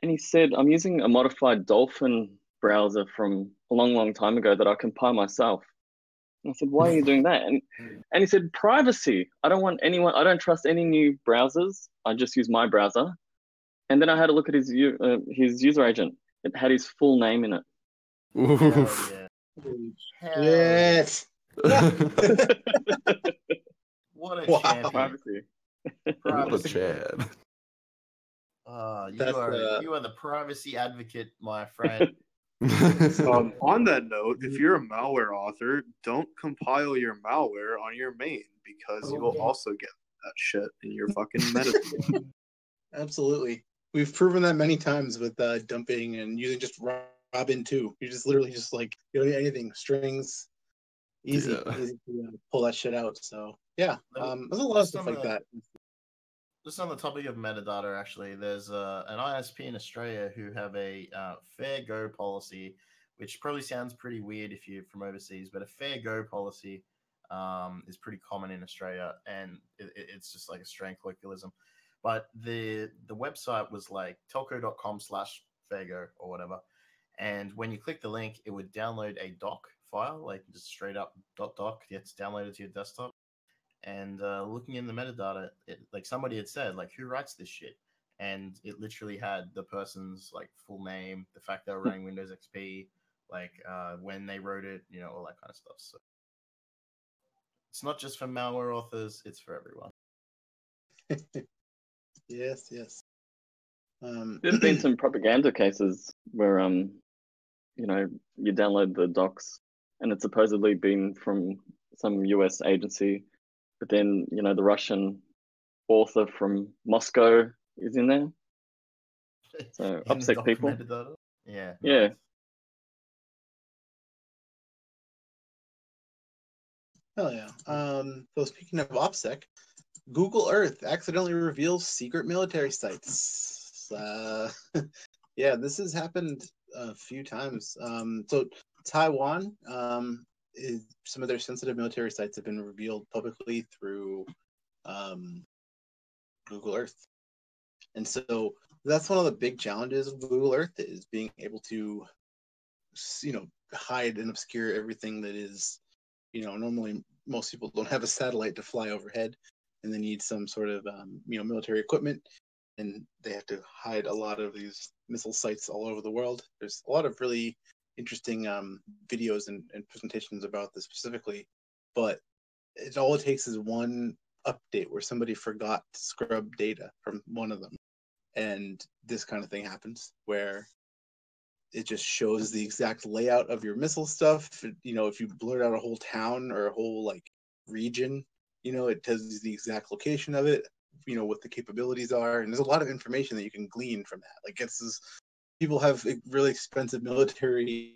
And he said, "I'm using a modified Dolphin browser from a long, long time ago that I compile myself." And I said, "Why are you doing that?" And and he said, "Privacy. I don't want anyone. I don't trust any new browsers. I just use my browser." And then I had a look at his uh, his user agent. It had his full name in it. Hell Oof. yeah. Holy Hell yeah. What a Wow. champion. Privacy. what a Privacy. Chad. Ah, you That's, are uh, you are the privacy advocate, my friend. Um, on that note, if you're a malware author, don't compile your malware on your main because you will Okay. also get that shit in your fucking metadata. Absolutely. We've proven that many times with uh, dumping and using just Ro- rabin2. You just literally just like you don't need anything strings, easy, Yeah. easy to uh, pull that shit out. So yeah, um, there's a lot of stuff like the- that. Just on the topic of metadata, actually, there's uh, an ISP in Australia who have a uh, fair go policy, which probably sounds pretty weird if you're from overseas, but a fair go policy um, is pretty common in Australia, and it, it- it's just like Australian colloquialism. But the the website was like telco.com slash fairgo or whatever, and when you click the link, it would download a doc file, like just straight up dot doc. It's downloaded to your desktop and uh, looking in the metadata, it, like somebody had said, like who writes this shit, and it literally had the person's like full name, the fact they were running Windows XP, like uh, when they wrote it, you know, all that kind of stuff. So it's not just for malware authors; it's for everyone. Yes, yes. Um, There's been some propaganda cases where, um, you know, you download the docs and it's supposedly been from some US agency, but then, you know, the Russian author from Moscow is in there. So upset people. Yeah. Yeah. nice. Hell yeah. Um, so speaking of OPSEC, Google Earth accidentally reveals secret military sites. Uh, yeah, this has happened a few times. Um, so Taiwan, um, is, some of their sensitive military sites have been revealed publicly through um, Google Earth, and so that's one of the big challenges of Google Earth is being able to, you know, hide and obscure everything that is you know normally most people don't have a satellite to fly overhead and they need some sort of um, you know military equipment and they have to hide a lot of these missile sites all over the world. There's a lot of really interesting um, videos and, and presentations about this specifically but it all it takes is one update where somebody forgot to scrub data from one of them. And this kind of thing happens where it just shows the exact layout of your missile stuff. You know, if you blurt out a whole town or a whole like region, you know, it tells you the exact location of it, you know, what the capabilities are. And there's a lot of information that you can glean from that. Like it's this, people have really expensive military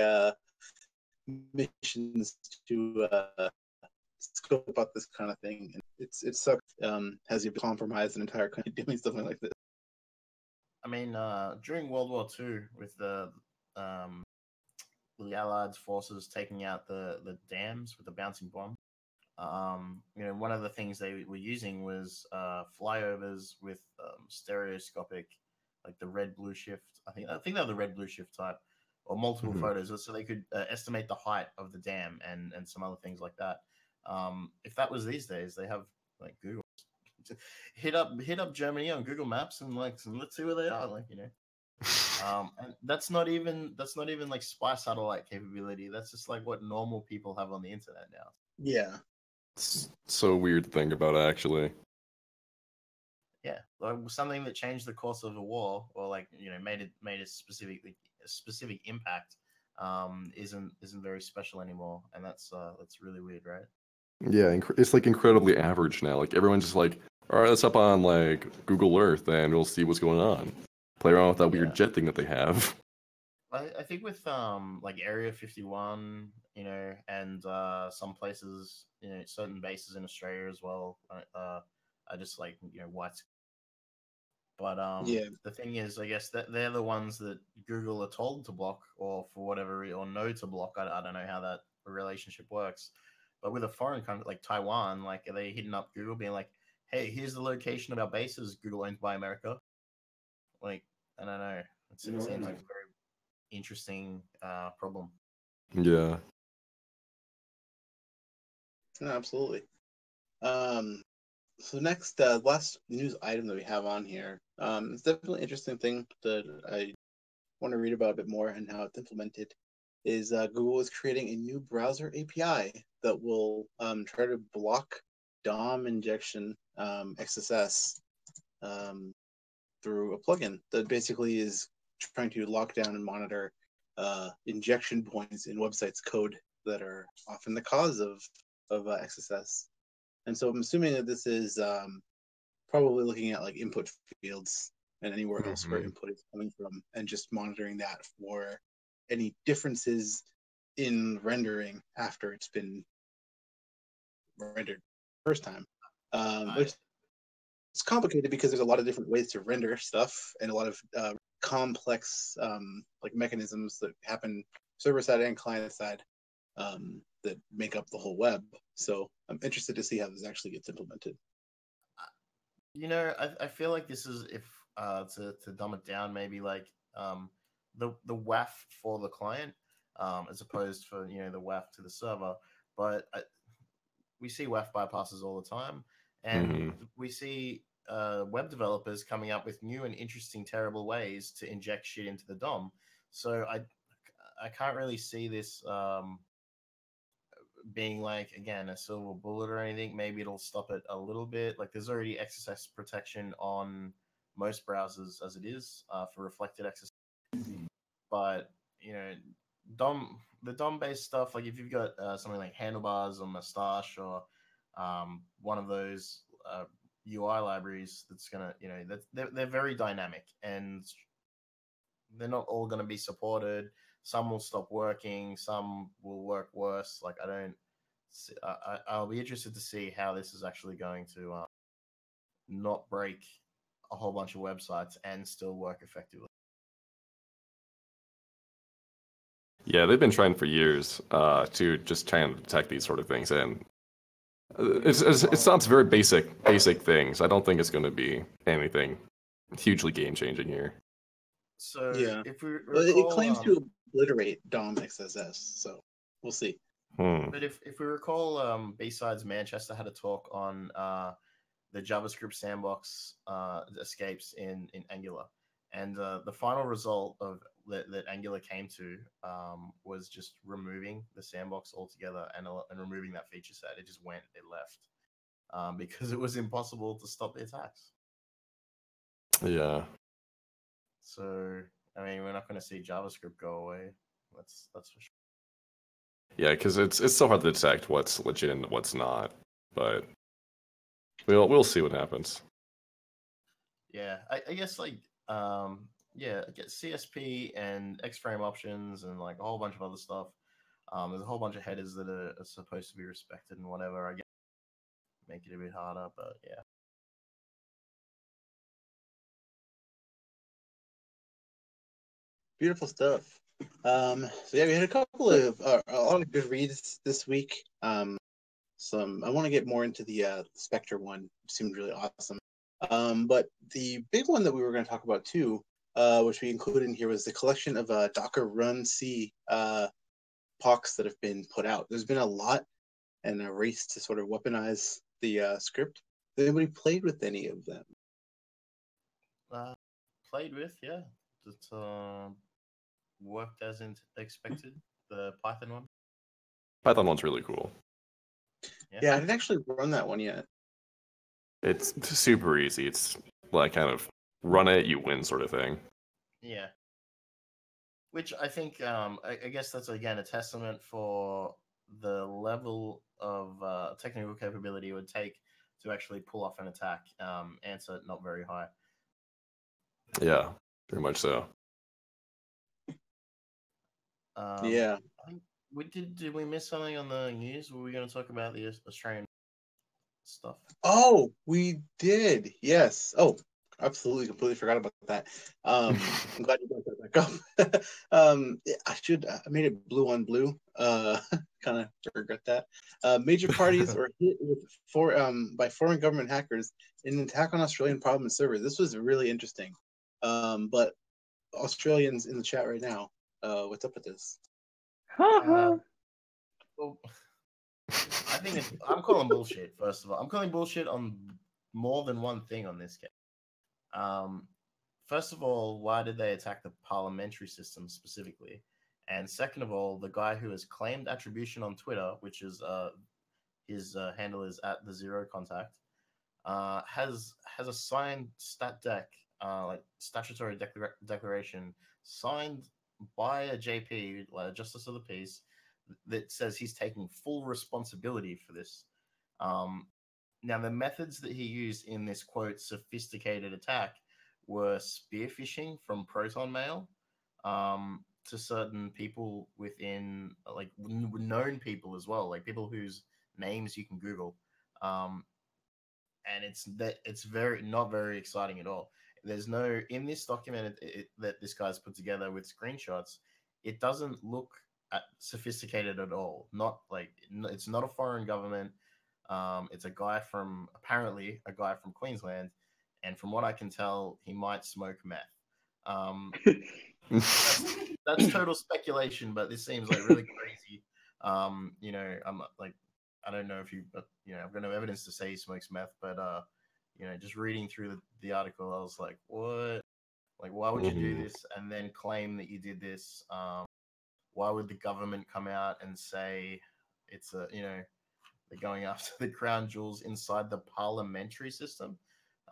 uh, missions to uh, scope out this kind of thing. And it's it sucks. Um, has you compromised an entire country doing something like this. I mean, uh, during World War II, with the um, the Allied forces taking out the the dams with the bouncing bomb, um, you know, one of the things they were using was uh, flyovers with um, stereoscopic, like the red blue shift. I think I think they're the red blue shift type, or multiple Mhm. photos, so they could uh, estimate the height of the dam and and some other things like that. Um, if that was these days, they have like Google hit up hit up Germany on Google Maps and like let's see where they are. Like you know, Um, and that's not even that's not even like spy satellite capability. That's just like what normal people have on the internet now. Yeah. It's so weird to think about, actually. Yeah, like something that changed the course of a war, or like you know made it made a specifically a specific impact, um, isn't isn't very special anymore, and that's uh, that's really weird, right? Yeah, inc- it's like incredibly average now. Like everyone's just like, all right, let's up on like Google Earth and we'll see what's going on. Play around with that weird Yeah. jet thing that they have. I, I think with um like Area 51, you know, and uh some places, you know, certain bases in Australia as well, uh, uh are just like you know white. But um, Yeah. the thing is, I guess that they're the ones that Google are told to block, or for whatever or know to block. I, I don't know how that relationship works. But with a foreign country like Taiwan, like are they hitting up Google, being like, "Hey, here's the location of our bases, Google owned by America." Like, I don't know. It seems like very interesting uh, problem. yeah. No, absolutely. Um, so next, uh, last news item that we have on here. Um, it's definitely an interesting thing that I want to read about a bit more and how it's implemented. Is uh, Google is creating a new browser API that will um, try to block DOM injection um, XSS um, through a plugin that basically is trying to lock down and monitor uh, injection points in websites code that are often the cause of of uh, XSS. And so I'm assuming that this is um, probably looking at like input fields and anywhere else where Mhm. input is coming from, and just monitoring that for any differences in rendering after it's been rendered first time. Um, it's complicated because there's a lot of different ways to render stuff and a lot of uh, complex um, like mechanisms that happen server side and client side um, that make up the whole web. So I'm interested to see how this actually gets implemented. You know, I, I feel like this is if uh to, to dumb it down, maybe like um the the WAF for the client, um, as opposed for you know the WAF to the server. But I, we see WAF bypasses all the time, and Mhm. we see uh, web developers coming up with new and interesting, terrible ways to inject shit into the DOM. So I I can't really see this um, being like again a silver bullet or anything. Maybe it'll stop it a little bit. Like there's already XSS protection on most browsers as it is uh, for reflected XSS, but you know DOM the DOM based stuff. Like if you've got uh, something like handlebars or Mustache or um, one of those uh, UI libraries that's gonna you know that they're, they're very dynamic and they're not all to be supported. Some will stop working. Some will work worse. Like I don't. I, I'll be interested to see how this is actually going to uh, not break a whole bunch of websites and still work effectively. Yeah, they've been trying for years uh, to just try and detect these sort of things, and it's, it's, it sounds very basic, basic things. I don't think it's going to be anything hugely game changing here. So Yeah. if we But it claims um, to obliterate DOM XSS, so we'll see. Hmm. But if, if we recall, um, BSides Manchester had a talk on uh, the JavaScript sandbox uh, escapes in, in Angular. And uh, the final result of that, that Angular came to um, was just removing the sandbox altogether and, and removing that feature set. It just went, it left um, because it was impossible to stop the attacks. Yeah. So, I mean, we're not going to see JavaScript go away. That's that's for sure. Yeah, because it's it's so hard to detect what's legit and what's not. But we'll we'll see what happens. Yeah, I, I guess like um yeah, get CSP and X-frame options and like a whole bunch of other stuff. Um, there's a whole bunch of headers that are, are supposed to be respected and whatever. I guess make it a bit harder, but yeah. Beautiful stuff. Um, so yeah, we had a couple of uh, a lot of good reads this week. Um, some I want to get more into the uh, Spectre one. It seemed really awesome. Um, but the big one that we were going to talk about too, uh, which we included in here, was the collection of uh, Docker runC uh, POCs that have been put out. There's been a lot and a race to sort of weaponize the uh, script. Has anybody played with any of them? Uh, played with, yeah. that uh, worked as in- expected? The Python one. Python one's really cool. Yeah, I didn't actually run that one yet. It's super easy. It's like kind of run it, you win sort of thing. Yeah. Which I think, um, I, I guess that's again a testament for the level of uh, technical capability it would take to actually pull off an attack. Um, answer not very high. Yeah, very much so. Um, yeah. I think we did. Did we miss something on the news? Were we going to talk about the Australian stuff? Oh, we did. Yes. Oh, absolutely. Completely forgot about that. Um, I'm glad you brought that back up. um, I should. I made it blue on blue. Uh, kind of regret that. Uh, major parties were hit with for um by foreign government hackers in an attack on Australian Parliament servers. This was really interesting. Um, but Australians in the chat right now, uh, what's up with this? Uh, well, I think it's, I'm calling bullshit. First of all, I'm calling bullshit on more than one thing on this case. Um, first of all, why did they attack the parliamentary system specifically? And second of all, the guy who has claimed attribution on Twitter, which is uh, his uh, handle is at the zero contact, uh, has has a signed stat dec, uh, like statutory declara- declaration signed by a JP, like a Justice of the Peace, that says he's taking full responsibility for this. Um, now, the methods that he used in this quote sophisticated attack were spear phishing from Proton Mail um, to certain people within, like known people as well, like people whose names you can Google. Um, and it's that it's very not very exciting at all. There's no in this document it, it, that this guy's put together with screenshots. It doesn't look sophisticated at all. Not like it's not a foreign government. Um, it's a guy from apparently a guy from Queensland, and from what I can tell, he might smoke meth. Um, that's, that's total speculation, but this seems like really crazy. Um, you know, I'm like, I don't know if you, but you know, I've got no evidence to say he smokes meth, but uh, you know, just reading through the, the article, I was like, what? Like, why would you do Mhm. this and then claim that you did this? Um, why would the government come out and say it's a, you know, they're going after the crown jewels inside the parliamentary system?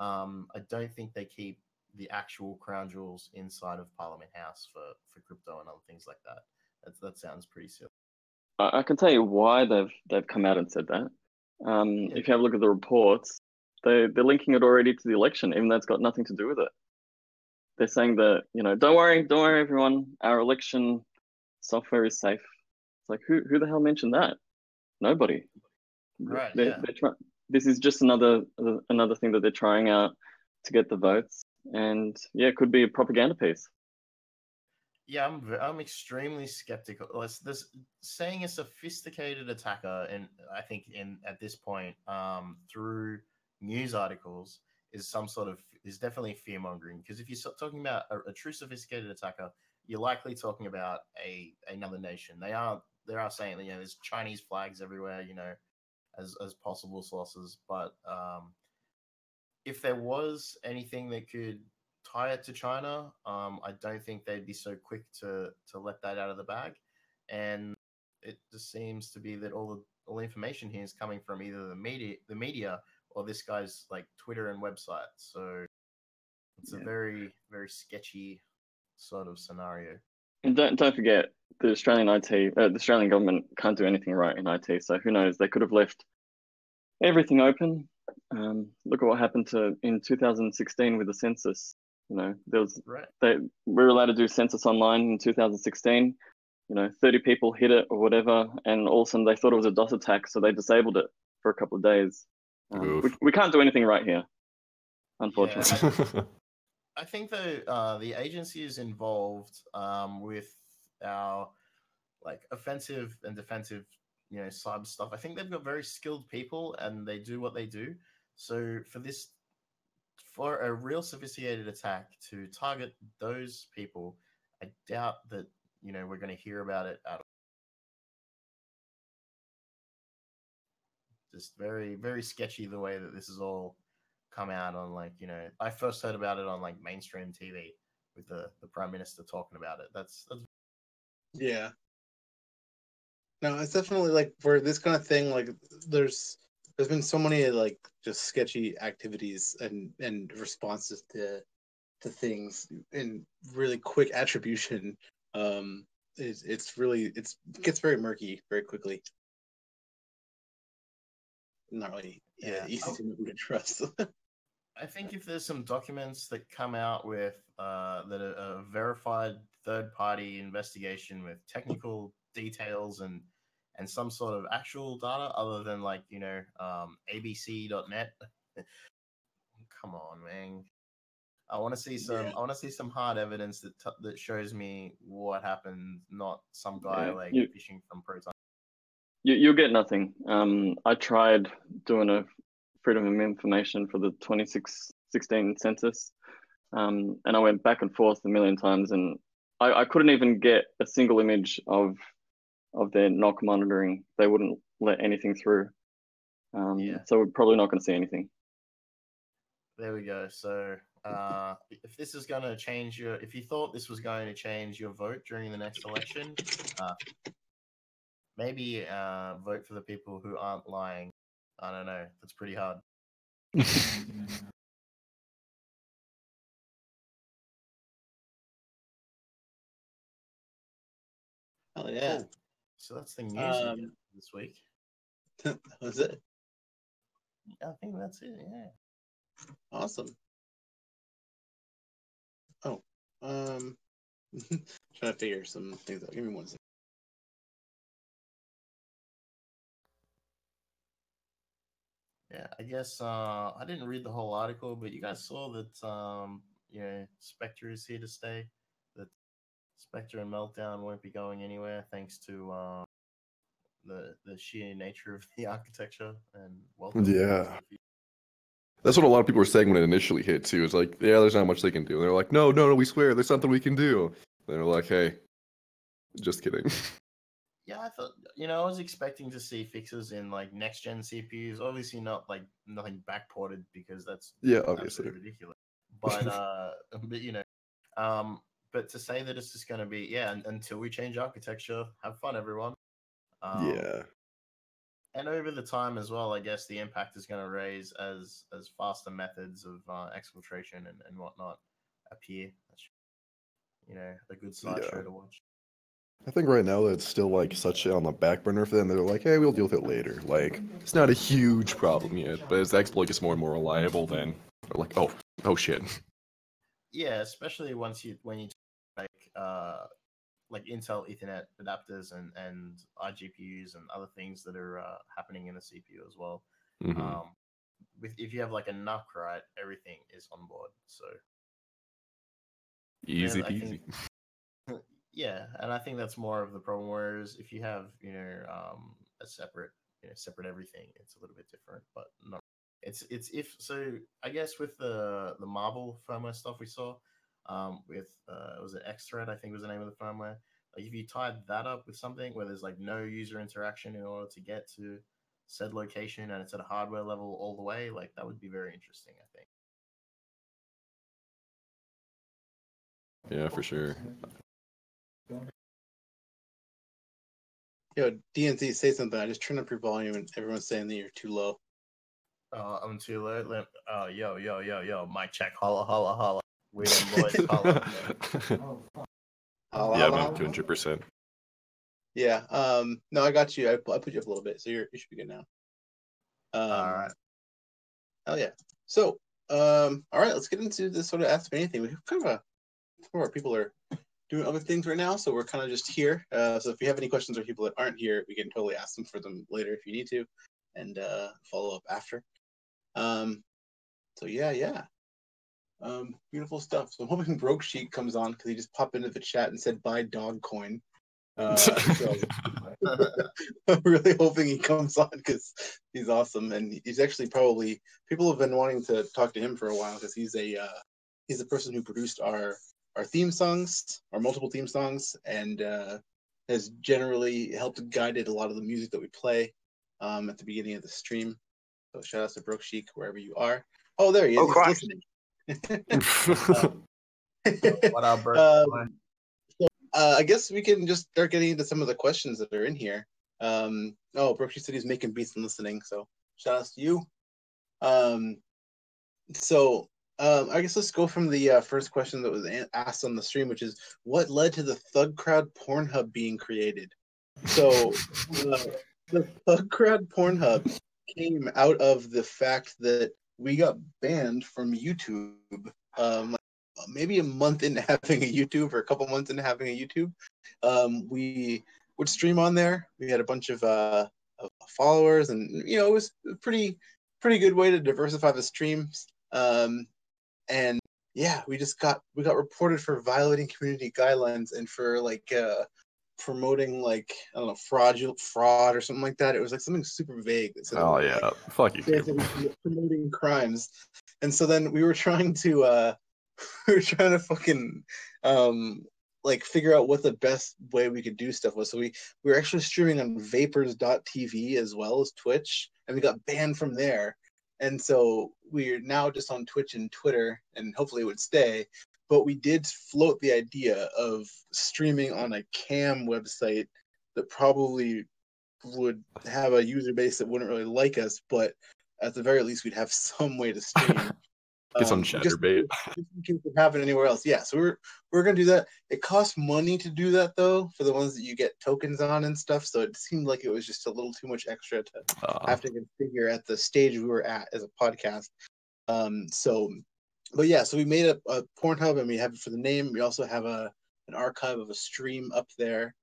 Um, I don't think they keep the actual crown jewels inside of Parliament House for for crypto and other things like that. That that sounds pretty silly. I, can tell you why they've they've come out and said that. Um, Yeah. If you have a look at the reports, they they're linking it already to the election, even though it's got nothing to do with it. They're saying that you know, don't worry, don't worry, everyone, our election software is safe. It's like who who the hell mentioned that? Nobody. Right, They're, yeah. they're try- this is just another uh, another thing that they're trying out to get the votes, and yeah, it could be a propaganda piece. Yeah, I'm I'm extremely skeptical. Let's this saying a sophisticated attacker, and I think in at this point, um, through news articles, is some sort of is definitely fear mongering. Because if you're talking about a, a true sophisticated attacker, you're likely talking about a another nation. They are they are saying you know there's Chinese flags everywhere, you know, as as possible sources. But um, if there was anything that could tie it to China, um, I don't think they'd be so quick to to let that out of the bag. And it just seems to be that all the all the information here is coming from either the media, the media, or this guy's like Twitter and website. So it's a very very sketchy sort of scenario. And don't don't forget the Australian IT, uh, the Australian government can't do anything right in IT. So who knows? They could have left everything open. Um, look at what happened to in 2016 with the census. You know, there was Right. they we were allowed to do census online in 2016. You know, 30 people hit it or whatever, and all of a sudden they thought it was a DOS attack, so they disabled it for a couple of days. Um, we, we can't do anything right here, unfortunately. I think the uh, the agency is involved um, with our like offensive and defensive, you know, cyber stuff. I think they've got very skilled people and they do what they do. So for this, for a real sophisticated attack to target those people, I doubt that you know we're going to hear about it at all. Just very very sketchy the way that this is all come out on like you know I first heard about it on like mainstream TV, with the, the prime minister talking about it. That's that's Yeah. No, it's definitely like for this kind of thing, like there's there's been so many like just sketchy activities and and responses to to things and really quick attribution. Um it's it's really it's it gets very murky very quickly. Not really yeah, Yeah. easy Oh. to know who to trust. I think if there's some documents that come out with uh, that are a verified third party investigation with technical details and and some sort of actual data other than like you know um, abc.net come on man i want to see some Yeah. i want to see some hard evidence that t- that shows me what happened not some guy Yeah, like you- fishing from proton You you'll get nothing. Um, I tried doing a freedom of information for the 2016 census, um, and I went back and forth a million times, and I, I couldn't even get a single image of of their NOC monitoring. They wouldn't let anything through. Um, Yeah. So we're probably not going to see anything. There we go. So, uh, if this is going to change your, if you thought this was going to change your vote during the next election, uh, maybe uh, vote for the people who aren't lying. I don't know. That's pretty hard. oh yeah. Cool. So that's the news Um, this week. that was it. I think that's it. Yeah. Awesome. Oh, um, trying to figure some things out. Give me one second. Yeah, I guess uh, I didn't read the whole article, but you guys saw that um, you know Spectre is here to stay. That Spectre and Meltdown won't be going anywhere thanks to uh, the the sheer nature of the architecture and welcome. Yeah. That's what a lot of people were saying when it initially hit too. It's like, yeah, there's not much they can do. And they're like, no, no, no, we swear, there's something we can do. And they're like, hey, just kidding. Yeah, I thought you know I was expecting to see fixes in like next gen CPUs. Obviously, not like nothing backported because that's yeah, obviously. ridiculous. But uh, but you know, um, but to say that it's just going to be yeah un- until we change architecture, have fun, everyone. Um, yeah. and over the time as well, I guess the impact is going to raise as as faster methods of uh, exfiltration and, and whatnot appear. That's, you know, a good sideshow Yeah. to watch. I think right now it's still like such on the back burner for them. They're like, hey, we'll deal with it later. Like, it's not a huge problem yet, but as the exploit gets more and more reliable, then they're like, oh, oh shit. Yeah, especially once you when you like uh like Intel Ethernet adapters and and iGPUs and other things that are uh, happening in the CPU as well. Mhm. Um, with if you have like a NUC, right, everything is on board. So Easy I peasy. think- yeah, and I think that's more of the problem. Whereas if you have you know um a separate you know separate everything, it's a little bit different, but not. It's it's if so. I guess with the the Marble firmware stuff we saw, um, with uh, was it X Thread? I think was the name of the firmware. Like if you tied that up with something where there's like no user interaction in order to get to said location and it's at a hardware level all the way, like that would be very interesting. I think. Yeah, for sure. Yo, DNC, say something. I just turned up your volume and everyone's saying that you're too low. Uh, I'm too late. Let, uh, yo, yo, yo, yo, mic check. Holla, holla, holla. We them boys. Holla. Hello, yeah, hello? man, two hundred percent. Yeah. Um. No, I got you. I, I put you up a little bit, so you're you should be good now. Um, All right. Hell yeah. So, um, all right, let's get into this sort of ask me anything. We have kind of a some of our people are doing other things right now, so we're kind of just here. Uh, so if you have any questions or people that aren't here, we can totally ask them for them later if you need to, and uh, follow up after. Um, so yeah, yeah. Um, beautiful stuff. So I'm hoping Broke Sheet comes on because he just popped into the chat and said buy dog coin. Uh, so I'm really hoping he comes on because he's awesome and he's actually probably people have been wanting to talk to him for a while because he's a uh, he's the person who produced our our theme songs, our multiple theme songs, and uh, has generally helped guided a lot of the music that we play um, at the beginning of the stream. So shout out to Brooke Sheik wherever you are. Oh, there he is. Oh, He's listening. Um, What up, bro? Um, so, uh, I guess we can just start getting into some of the questions that are in here. Um, oh, Brooksy City's making beats and listening, so shout outs to you. Um, so um, I guess let's go from the uh, first question that was asked on the stream, which is what led to the Thug Crowd Pornhub being created. So uh, the Thug Crowd Pornhub came out of the fact that we got banned from YouTube. Um, maybe a month into having a YouTube, or a couple months into having a YouTube, um, we would stream on there. We had a bunch of, uh, followers, and you know, it was a pretty pretty good way to diversify the streams. Um, and yeah, we just got we got reported for violating community guidelines and for like uh, promoting like I don't know fraudulent fraud or something like that. It was like something super vague. That said Oh like, yeah, fuck you. yeah, Caleb. so we were promoting crimes. And so then we were trying to uh we were trying to fucking um like figure out what the best way we could do stuff was. So we we were actually streaming on vapors.tv as well as Twitch and we got banned from there. And so we're now just on Twitch and Twitter and hopefully it would stay. But we did float the idea of streaming on a cam website that probably would have a user base that wouldn't really like us, but at the very least we'd have some way to stream. Get some Um, just- Chaturbate. just in case it happened anywhere else. Yeah, so we're we're gonna do that. It costs money to do that though, for the ones that you get tokens on and stuff. So it seemed like it was just a little too much extra to Uh, have to configure at the stage we were at as a podcast. Um, so, but yeah, so we made a, a Pornhub and we have it for the name. We also have a an archive of a stream up there.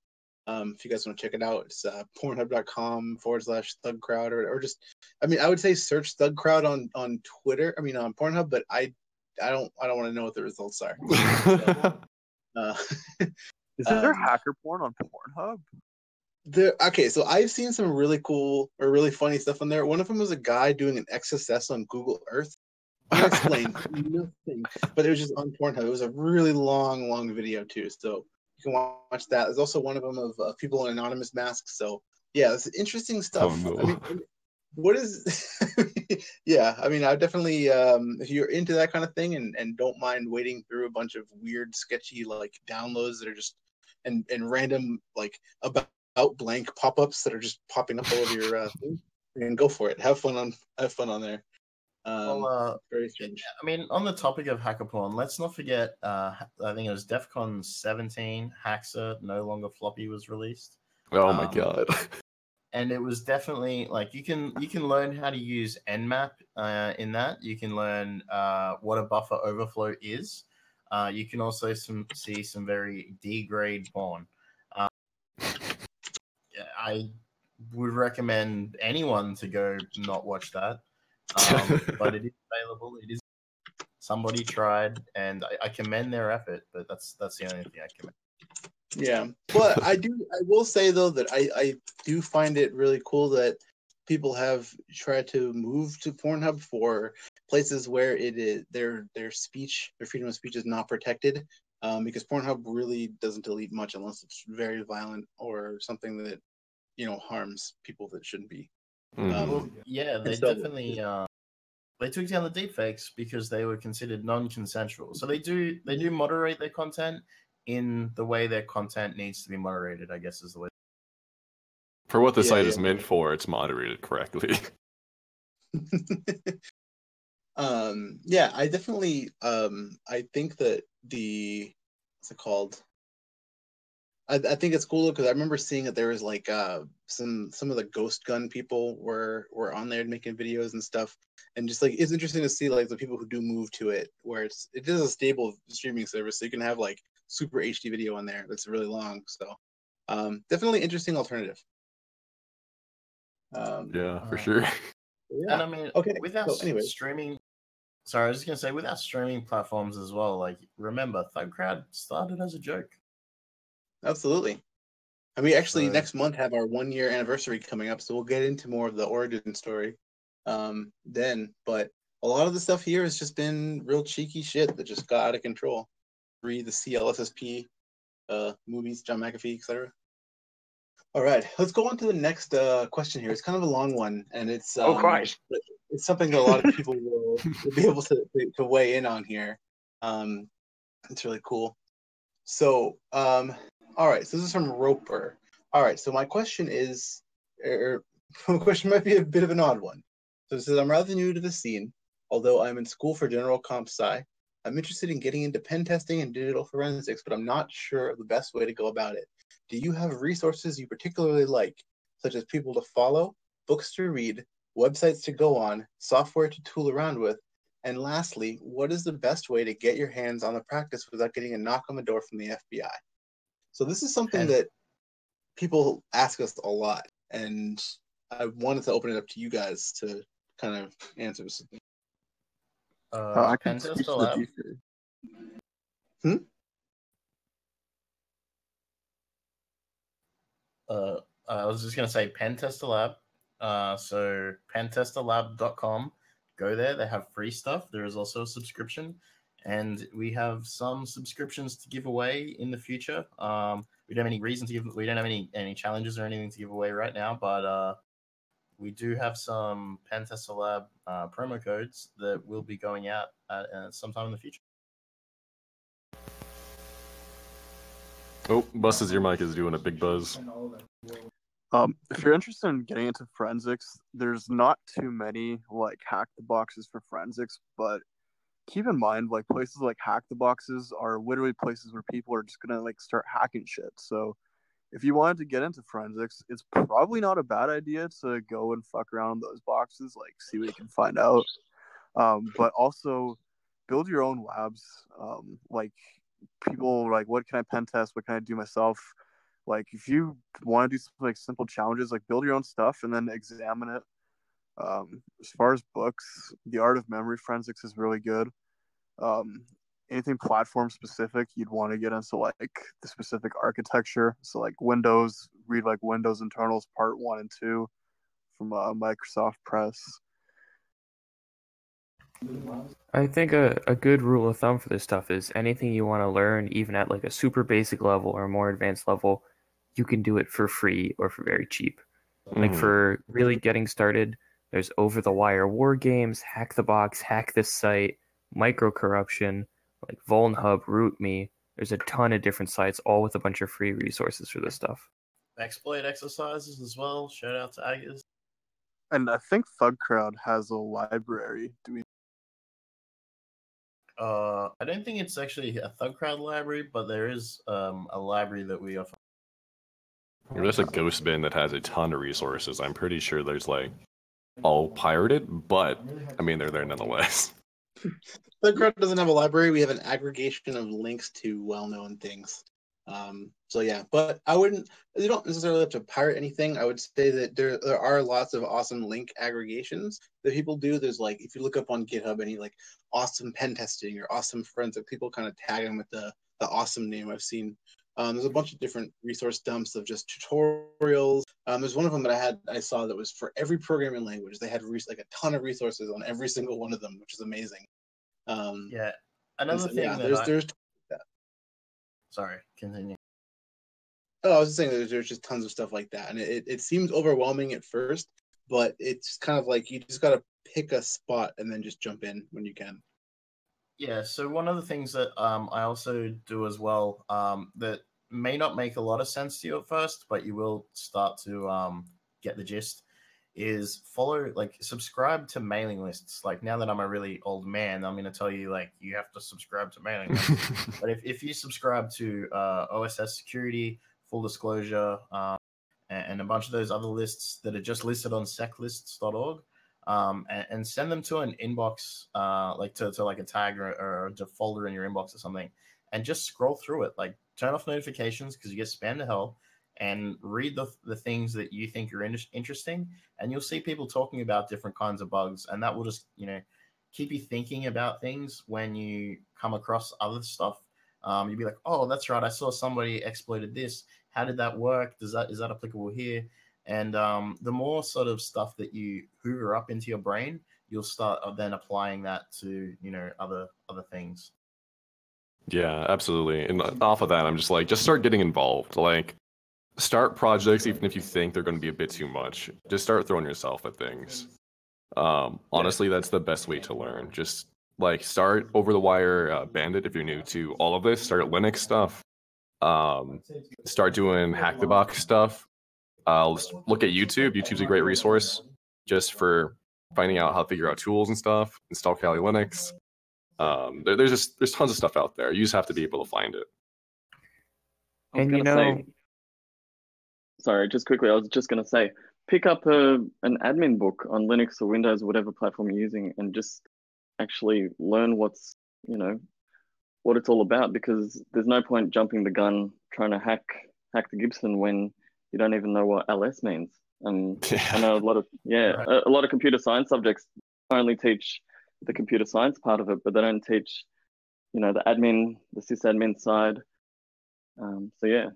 Um, if you guys want to check it out, it's uh, pornhub.com forward slash thug crowd or, or just, I mean, I would say search thug crowd on, on Twitter. I mean, on Pornhub, but I, I don't, I don't want to know what the results are. Uh, Is there Um, hacker porn on Pornhub? There, okay, so I've seen some really cool or really funny stuff on there. One of them was a guy doing an XSS on Google Earth. I explained nothing, but it was just on Pornhub. It was a really long, long video too, so you can watch that. There's also one of them of uh, people in anonymous masks. So yeah, it's interesting stuff. Oh, I mean, what is? yeah, I mean, I definitely um, if you're into that kind of thing and and don't mind wading through a bunch of weird, sketchy like downloads that are just and and random like about out blank pop-ups that are just popping up all over your uh, and go for it. Have fun on have fun on there. Um, well, uh, very strange. I mean, on the topic of hacker porn, let's not forget. Uh, I think it was DefCon 17. Haxa no longer floppy was released, oh my Um, god. and it was definitely like you can you can learn how to use Nmap uh, in that. You can learn uh, what a buffer overflow is. Uh, you can also some see some very D grade porn. Uh, I would recommend anyone to go not watch that. Um, but it is available. It is somebody tried, and I, I commend their effort. But that's that's the only thing I commend. Yeah, but I do. I will say though that I I do find it really cool that people have tried to move to Pornhub for places where it is their their speech, their freedom of speech is not protected. Um, because Pornhub really doesn't delete much unless it's very violent or something that you know harms people that shouldn't be. Mhm. Um, yeah, they so- definitely uh, they took down the deepfakes because they were considered non-consensual. So they do they do moderate their content in the way their content needs to be moderated. I guess is the way. For what the Yeah, site yeah. is meant for, it's moderated correctly. um yeah i definitely um i think that the what's it called i, I think it's cool because i remember seeing that there was like uh some some of the ghost gun people were were on there making videos and stuff and just like it's interesting to see like the people who do move to it where it's it is a stable streaming service so you can have like super hd video on there that's really long so um definitely interesting alternative um yeah, for Uh, sure. yeah. And I mean, Okay, Without so anyway. streaming. Sorry, I was just gonna say without streaming platforms as well. Like, remember, Thug Crowd started as a joke. Absolutely. And we actually next month have our one year anniversary coming up, so we'll get into more of the origin story um then. But a lot of the stuff here has just been real cheeky shit that just got out of control. Read the CISSP uh movies, John McAfee, etc. All right, let's go on to the next uh, question here. It's kind of a long one, and it's um, Oh, Christ. It's something that a lot of people will, will be able to, to weigh in on here. Um, It's really cool. So, um, all right. So this is from Roper. All right. So my question is, or er, my question might be a bit of an odd one. So it says I'm rather new to the scene, although I'm in school for general comp sci. I'm interested in getting into pen testing and digital forensics, but I'm not sure of the best way to go about it. Do you have resources you particularly like, such as people to follow, books to read, websites to go on, software to tool around with, and lastly, what is the best way to get your hands on the practice without getting a knock on the door from the FBI? So this is something And- that people ask us a lot, and I wanted to open it up to you guys to kind of answer this. Uh, Uh, I can Pentest speak to the Lab. teacher. uh, I was just going to say Pentester Lab. Uh, so pentesterlab.com. Go there. They have free stuff. There is also a subscription. And we have some subscriptions to give away in the future. Um, we don't have any reason to give. We don't have any any challenges or anything to give away right now, but uh, we do have some Pentester Lab uh, promo codes that will be going out at, uh, sometime in the future. Oh, Bus's your mic is doing a big buzz. Um, if you're interested in getting into forensics, there's not too many like hack the boxes for forensics, but keep in mind like places like hack the boxes are literally places where people are just gonna like start hacking shit. So if you wanted to get into forensics, it's probably not a bad idea to go and fuck around in those boxes, like see what you can find out. Um, but also build your own labs. Um, like people like what can I pen test? What can I do myself? like if you want to do some like simple challenges like build your own stuff and then examine it um, as far as books the art of memory forensics is really good um, anything platform specific you'd want to get into like the specific architecture so like windows read like windows internals part one and two from uh, microsoft press I think a, a good rule of thumb for this stuff is anything you want to learn, even at like a super basic level or more advanced level, you can do it for free or for very cheap. Like Mhm. for really getting started, there's over the wire war games, hack the box, hack this site, micro corruption, like VulnHub, RootMe. There's a ton of different sites, all with a bunch of free resources for this stuff. Exploit exercises as well. Shout out to Agus. and i think thug crowd has a library do we Uh, I don't think it's actually a Thug Crowd library, but there is um, a library that we offer. There's a ghost bin that has a ton of resources. I'm pretty sure there's like all pirated, but I mean they're there nonetheless. The crowd doesn't have a library. We have an aggregation of links to well-known things. Um, so yeah, but I wouldn't. You don't necessarily have to pirate anything. I would say that there there are lots of awesome link aggregations that people do. There's like if you look up on GitHub any like awesome pen testing or awesome forensic, people kind of tag them with the the awesome name. I've seen. Um, there's a bunch of different resource dumps of just tutorials. Um, there's one of them that I had I saw that was for every programming language. They had like a ton of resources on every single one of them, which is amazing. Um, Yeah. Another so, thing yeah, that there's I... there's Sorry, continue. oh, I was just saying there's, there's just tons of stuff like that, and it, it, it seems overwhelming at first, but it's kind of like you just gotta pick a spot and then just jump in when you can. Yeah, so one of the things that um, I also do as well um, that may not make a lot of sense to you at first, but you will start to um, get the gist is follow, like, subscribe to mailing lists. Like, now that I'm a really old man, I'm going to tell you, like, you have to subscribe to mailing lists. but if, if you subscribe to uh, OSS Security, Full Disclosure, um, and, and a bunch of those other lists that are just listed on seclists.org, um, and, and send them to an inbox, uh, like to, to like a tag or, or a folder in your inbox or something, and just scroll through it. Like turn off notifications because you get spam to hell, and read the, the things that you think are in- interesting, and you'll see people talking about different kinds of bugs, and that will just you know keep you thinking about things when you come across other stuff. Um, you'll be like, oh, that's right, I saw somebody exploited this. How did that work? Does that is that applicable here? And um, the more sort of stuff that you hoover up into your brain, you'll start uh, then applying that to you know other other things. Yeah, absolutely. And off of that, I'm just like, just start getting involved. Like, start projects even if you think they're going to be a bit too much. Just start throwing yourself at things. Um, honestly, that's the best way to learn. Just Like start over the wire uh, Bandit if you're new to all of this. Start Linux stuff. Um, start doing hack the box stuff. Uh, let's look at YouTube. YouTube's a great resource just for finding out how to figure out tools and stuff. Install Kali Linux. Um, there, there's just there's tons of stuff out there. You just have to be able to find it. And you know, say, sorry, just quickly, I was just gonna say, pick up a an admin book on Linux or Windows, whatever platform you're using, and just actually learn what's you know what it's all about. Because there's no point jumping the gun trying to hack hack the Gibson when you don't even know what ls means. And I know a lot of yeah, Right. a, a lot of computer science subjects only teach the computer science part of it, but they don't teach you know the admin, the sysadmin side. Um, so yeah.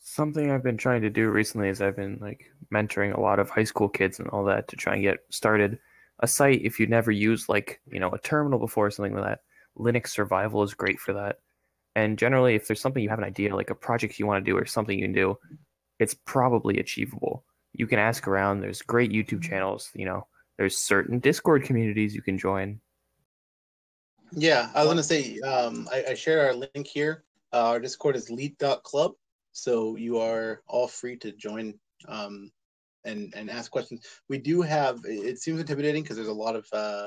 Something I've been trying to do recently is I've been like mentoring a lot of high school kids and all that to try and get started. A site if you never used like, you know, a terminal before or something like that, Linux Survival is great for that. And generally if there's something you have an idea, like a project you want to do or something you can do, it's probably achievable. You can ask around, there's great YouTube channels, you know, there's certain Discord communities you can join. Yeah, I was gonna say, um, I, I shared our link here. Uh, our Discord is lead.club, so you are all free to join um, and and ask questions. We do have. It it seems intimidating because there's a lot of uh,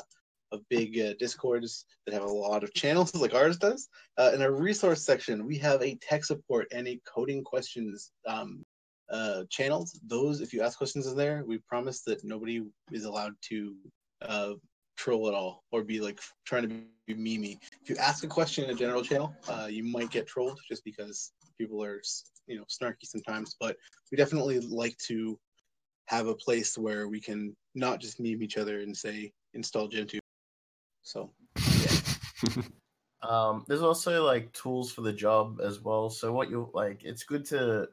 of big uh, Discords that have a lot of channels like ours does. Uh, in our resource section, we have a tech support and a coding questions um, uh, channels. Those, if you ask questions in there, we promise that nobody is allowed to uh, troll at all or be like trying to be memey. If you ask a question in a general channel, uh, you might get trolled just because people are you know snarky sometimes. But we definitely like to have a place where we can not just meme each other and say install Gentoo. So yeah, Um, there's also like tools for the job as well. So what you like, it's good to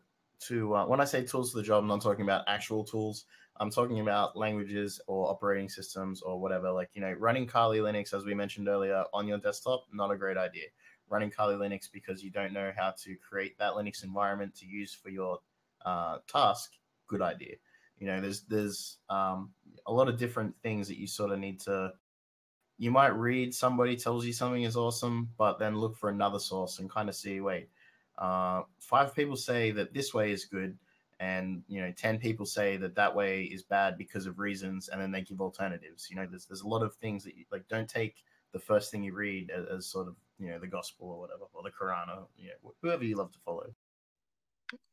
to uh, when I say tools for the job, I'm not talking about actual tools. I'm talking about languages or operating systems or whatever. Like you know, running Kali Linux, as we mentioned earlier, on your desktop, not a great idea. Running Kali Linux because you don't know how to create that Linux environment to use for your uh, task, good idea. You know, there's there's um, a lot of different things that you sort of need to you might read somebody tells you something is awesome, but then look for another source and kind of see, wait, uh, five people say that this way is good, and you know, ten people say that that way is bad because of reasons, and then they give alternatives. You know, there's there's a lot of things that you like. Don't take the first thing you read as, as sort of you know the gospel or whatever, or the Quran, or you know, whoever you love to follow.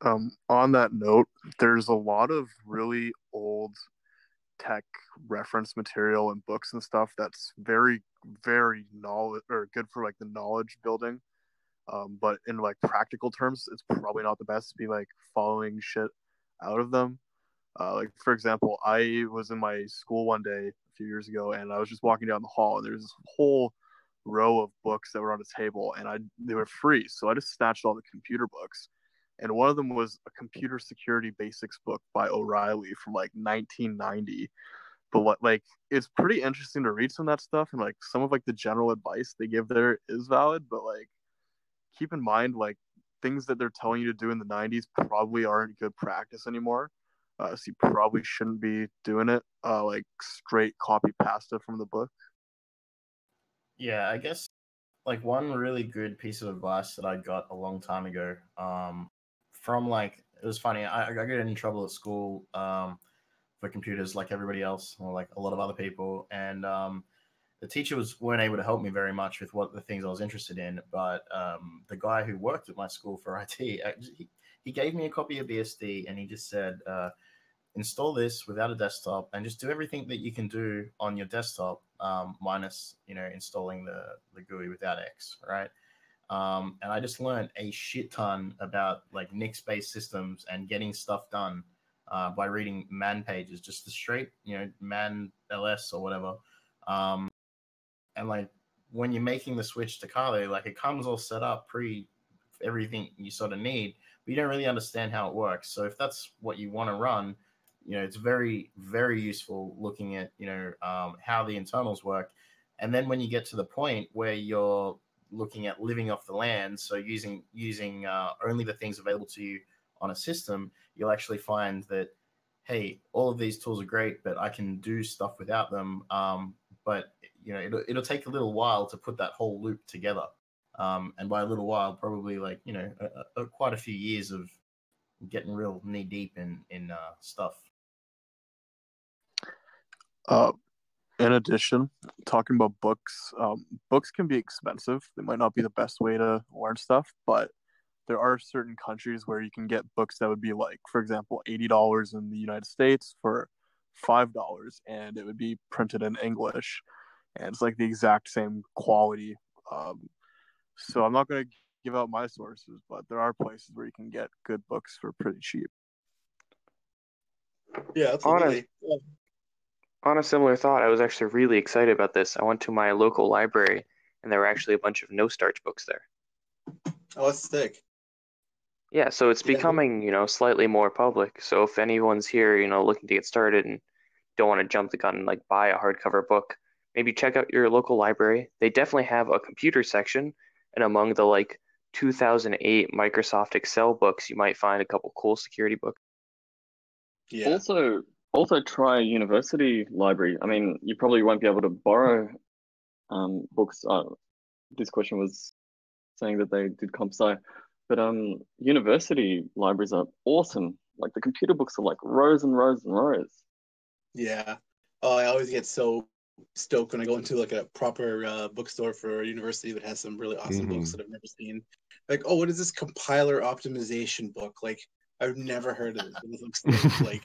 Um, on that note, there's a lot of really old tech reference material and books and stuff that's very, very knowledge or good for like the knowledge building. Um, but in like practical terms, it's probably not the best to be like following shit out of them. Uh, like for example, I was in my school one day a few years ago, and I was just walking down the hall, and there's this whole row of books that were on a table, and I they were free, so I just snatched all the computer books and one of them was a computer security basics book by O'Reilly from like 1990. But what like it's pretty interesting to read some of that stuff and like some of like the general advice they give there is valid, but like keep in mind like things that they're telling you to do in the 90s probably aren't good practice anymore. Uh, so you probably shouldn't be doing it uh, like straight copy pasta from the book. Yeah, I guess like one really good piece of advice that I got a long time ago um, from like it was funny. I, I got in trouble at school um, for computers, like everybody else, or like a lot of other people, and um, the teacher was weren't able to help me very much with what the things I was interested in. But um, the guy who worked at my school for IT, he, he gave me a copy of BSD, and he just said. Uh, install this without a desktop and just do everything that you can do on your desktop um, minus you know installing the the GUI without X right um, and I just learned a shit ton about like Nix based systems and getting stuff done uh, by reading man pages just the straight you know man ls or whatever. Um, and like when you're making the switch to Kali like it comes all set up pre everything you sort of need but you don't really understand how it works. So if that's what you want to run you know it's very very useful looking at you know um, how the internals work. And then when you get to the point where you're looking at living off the land. So using using uh, only the things available to you on a system you'll actually find that hey all of these tools are great but i can do stuff without them. Um, but you know it'll, it'll take a little while to put that whole loop together. Um, and by a little while probably like you know a, a, quite a few years of getting real knee deep in in uh, stuff. Uh, in addition, talking about books, um, books can be expensive. They might not be the best way to learn stuff, but there are certain countries where you can get books that would be like, for example, eighty dollars in the United States for five dollars, and it would be printed in English, and it's like the exact same quality. Um, so I'm not going to give out my sources, but there are places where you can get good books for pretty cheap. Yeah, absolutely. On a similar thought, I was actually really excited about this. I went to my local library, and there were actually a bunch of no starch books there. Oh, that's sick. Yeah, so it's Yeah. becoming, you know, slightly more public. So if anyone's here, you know, looking to get started and don't want to jump the gun and like buy a hardcover book, maybe check out your local library. They definitely have a computer section, and among the like 2008 Microsoft Excel books, you might find a couple cool security books. Yeah. Also, also try a university library. I mean, you probably won't be able to borrow um, books. Uh, this question was saying that they did comp sci, but um, university libraries are awesome. Like the computer books are like rows and rows and rows. Yeah. Oh, I always get so stoked when I go into like a proper uh, bookstore for a university that has some really awesome books Mhm. that I've never seen. Like, oh, what is this compiler optimization book? Like, I've never heard of it. It looks like, like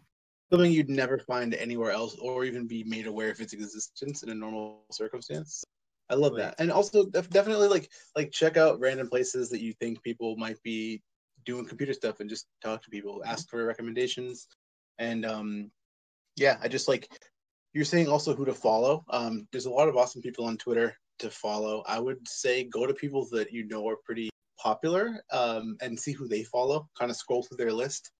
something you'd never find anywhere else, or even be made aware of its existence in a normal circumstance. I love that, and also def- definitely like like check out random places that you think people might be doing computer stuff, and just talk to people, ask for recommendations, and um, yeah, I just like you're saying also who to follow. Um, there's a lot of awesome people on Twitter to follow. I would say go to people that you know are pretty popular um, and see who they follow. Kind of scroll through their list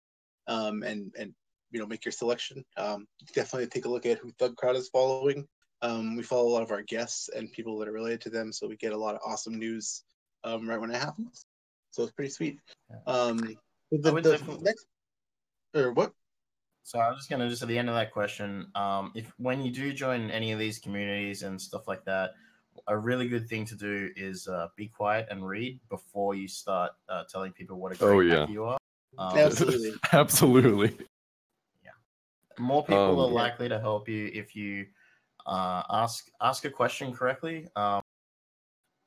um, and and you know make your selection. Um, definitely take a look at who Thug Crowd is following. Um, we follow a lot of our guests and people that are related to them, so we get a lot of awesome news um, right when it happens. So it's pretty sweet. Um, the, the definitely- next or what? So I'm just gonna just at the end of that question, um, if when you do join any of these communities and stuff like that, a really good thing to do is uh, be quiet and read before you start uh, telling people what a great Oh, yeah. you are. Um, Absolutely. Absolutely. More people Um, are likely to help you if you uh, ask ask a question correctly um,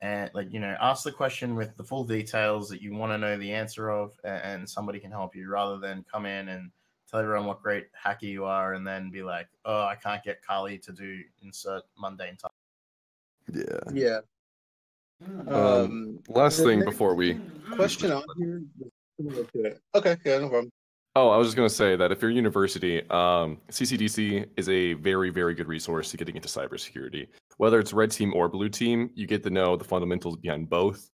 and like you know ask the question with the full details that you want to know the answer of and, and somebody can help you rather than come in and tell everyone what great hacker you are and then be like oh i can't get kali to do insert mundane task Yeah. Yeah. Um, Um, last thing before we question on here. is similar to it. Okay, yeah, no problem. Oh, I was just going to say that if you're a university, um, CCDC is a very, very good resource to getting into cybersecurity. Whether it's red team or blue team, you get to know the fundamentals behind both,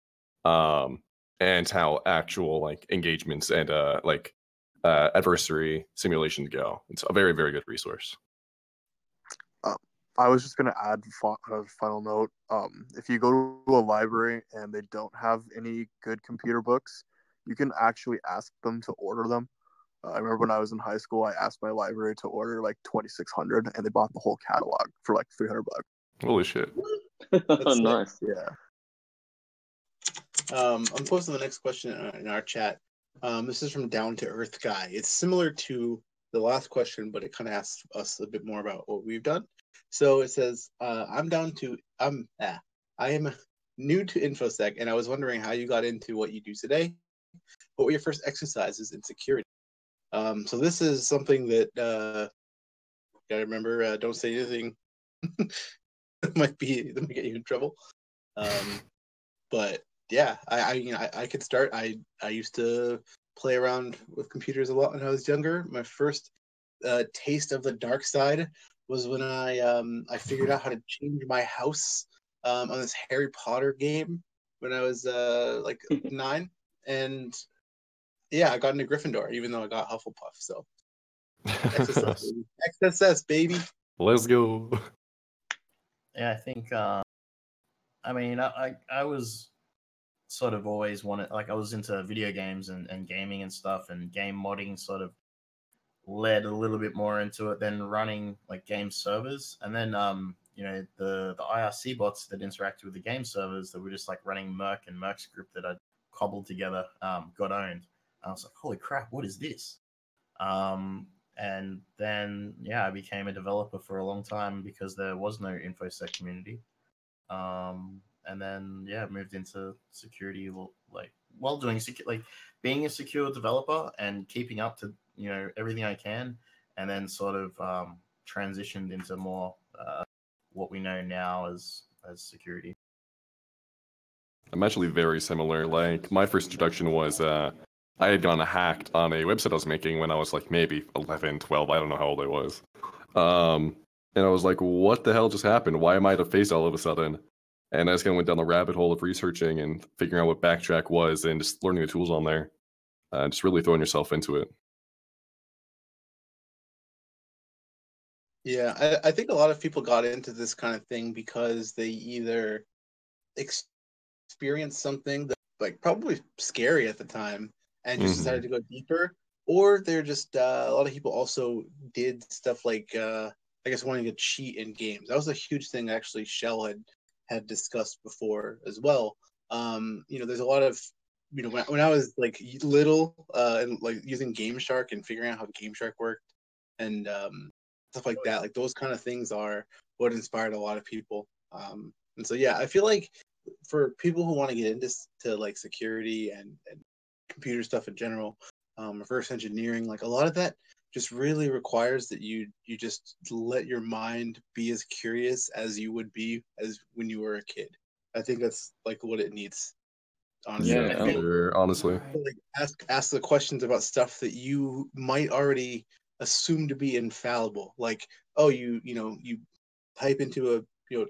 um, and how actual like engagements and uh, like uh, adversary simulations go. It's a very, very good resource. I was just gonna add fi- a final note. Um, if you go to a library and they don't have any good computer books, you can actually ask them to order them. Uh, I remember when I was in high school, I asked my library to order like 2,600, and they bought the whole catalog for like 300 bucks. Holy shit! That's nice. Yeah. Um, I'm posting the next question in our, in our chat. Um, this is from Down to Earth Guy. It's similar to the last question, but it kind of asks us a bit more about what we've done. So it says, uh, "I'm down to I'm ah, I am new to infosec, and I was wondering how you got into what you do today. What were your first exercises in security? Um, so this is something that uh, gotta remember. Uh, don't say anything that might be that might get you in trouble. Um, but yeah, I, I you know I, I could start. I I used to play around with computers a lot when I was younger. My first uh, taste of the dark side was when I um I figured out how to change my house um on this Harry Potter game when I was uh like nine, and yeah, I got into Gryffindor even though I got Hufflepuff. So XSS, baby. XSS baby. Let's go. yeah i think uh, i mean I, I i was sort of always wanted like i was into video games and, and gaming and stuff and game modding sort of led a little bit more into it than running like game servers and then um you know the the IRC bots that interacted with the game servers that were just like running mIRC and mIRC group that I cobbled together um, got owned. I was like, holy crap, what is this? Um, and then yeah, I became a developer for a long time because there was no infosec community. Um, and then yeah, moved into security like while doing secu- like being a secure developer and keeping up to you know everything I can, and then sort of um, transitioned into more uh, what we know now as as security. I'm actually very similar. Like my first introduction was uh, I had gone hacked on a website I was making when I was like maybe 11, 12. I don't know how old I was. Um, and I was like, what the hell just happened? Why am I face all of a sudden? And I just kind of went down the rabbit hole of researching and figuring out what Backtrack was and just learning the tools on there. Uh, just really throwing yourself into it. Yeah, I, I think a lot of people got into this kind of thing because they either ex- experienced something that like probably scary at the time and just Mhm. decided to go deeper, or they're just uh, a lot of people also did stuff like uh, I guess wanting to cheat in games. That was a huge thing actually. Shell had had discussed before as well. Um, you know, there's a lot of you know when, when I was like little uh, and like using Game Shark and figuring out how Game Shark worked and um, stuff like that. Like those kind of things are what inspired a lot of people. Um, and so yeah, I feel like for people who want to get into to like security and, and computer stuff in general, um, reverse engineering, like a lot of that just really requires that you you just let your mind be as curious as you would be as when you were a kid. I think that's like what it needs. Honestly, Yeah, I think Sure, honestly. like ask ask the questions about stuff that you might already assume to be infallible like oh you you know you type into a you know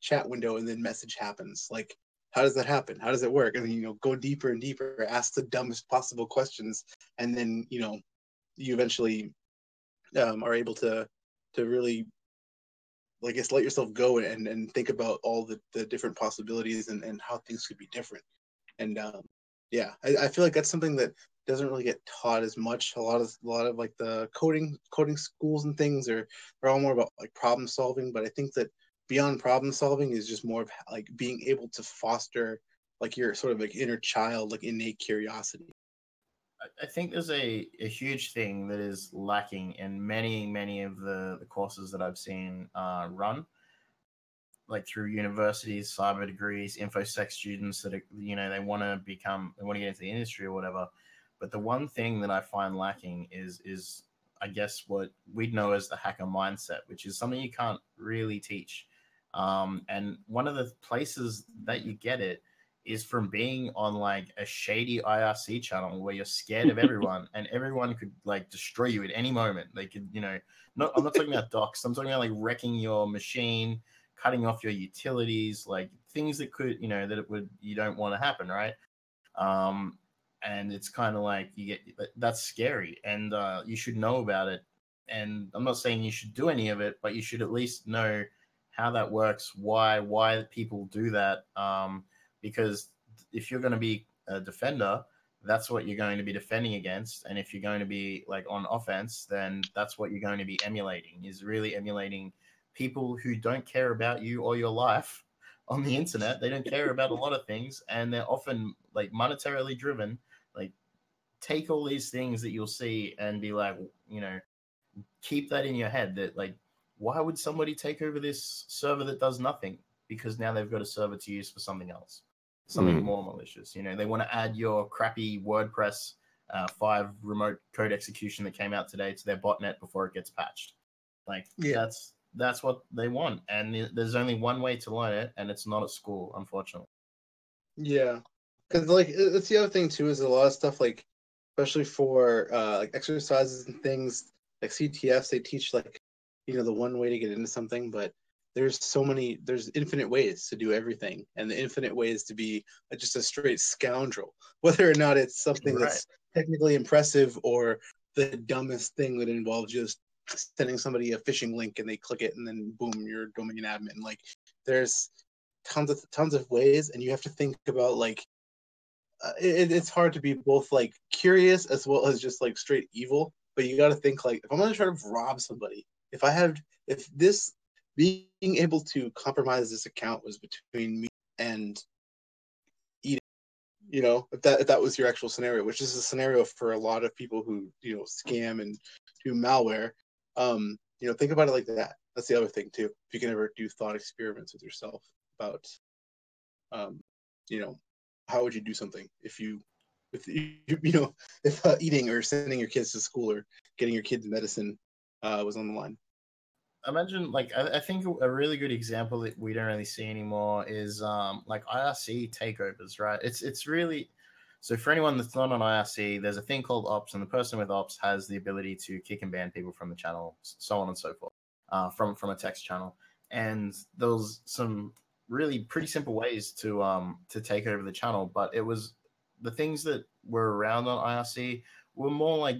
chat window and then message happens like how does that happen? How does it work? And you know go deeper and deeper ask the dumbest possible questions. And then you know you eventually um, are able to to really like just let yourself go and and think about all the the different possibilities and and how things could be different. And um yeah I, I feel like that's something that doesn't really get taught as much. A lot of a lot of like the coding coding schools and things are are all more about like problem solving. But i think that beyond problem solving is just more of like being able to foster like your sort of like inner child like innate curiosity I- think there's a, a huge thing that is lacking in many, many of the, the courses that I've seen uh, run, like through universities, cyber degrees, infosec students that are, you know, they want to become, they want to get into the industry or whatever. But the one thing that I find lacking is, is I guess what we'd know as the hacker mindset, which is something you can't really teach. Um, and one of the places that you get it is from being on like a shady IRC channel where you're scared of everyone and everyone could like destroy you at any moment. They could, you know, not I'm not talking about dox. I'm talking about like wrecking your machine, cutting off your utilities, like things that could, you know, that it would you don't want to happen, right? Um, and it's kind of like you get that's scary, and uh, you should know about it. And I'm not saying you should do any of it, but you should at least know how that works, why why people do that. Um, because if you're going to be a defender, that's what you're going to be defending against. And if you're going to be like on offense, then that's what you're going to be emulating is really emulating people who don't care about you or your life on the internet. They don't care about a lot of things and they're often like monetarily driven. Like take all these things that you'll see and be like, you know, keep that in your head that like, why would somebody take over this server that does nothing? Because now they've got a server to use for something else something Mm. more malicious. You know, they want to add your crappy WordPress uh, five remote code execution that came out today to their botnet before it gets patched. Like Yeah. that's that's what they want, and there's only one way to learn it, and it's not at school, unfortunately. Yeah, because like it- it's the other thing too is a lot of stuff like, especially for uh, like exercises and things like CTFs, they teach like, you know, the one way to get into something, but there's so many, there's infinite ways to do everything, and the infinite ways to be a- just a straight scoundrel, whether or not it's something that's technically impressive or the dumbest thing that involves just sending somebody a phishing link and they click it and then boom, you're domain admin. Like there's tons of tons of ways and you have to think about like uh, it, it's hard to be both like curious as well as just like straight evil but you got to think like if i'm going to try to rob somebody if i have if this being able to compromise this account was between me and eating. You know, if that if that was your actual scenario, which is a scenario for a lot of people who you know scam and do malware. Um, you know, think about it like that. That's the other thing too. If you can ever do thought experiments with yourself about, um, you know, how would you do something if you, if you, you know, if uh, eating or sending your kids to school or getting your kids medicine uh, was on the line. imagine like I, I think a really good example that we don't really see anymore is um like IRC takeovers, right? It's it's really so for anyone that's not on IRC, there's a thing called ops, and the person with ops has the ability to kick and ban people from the channel, so on and so forth, uh, from from a text channel. And there was some really pretty simple ways to um to take over the channel, but it was the things that were around on IRC were more like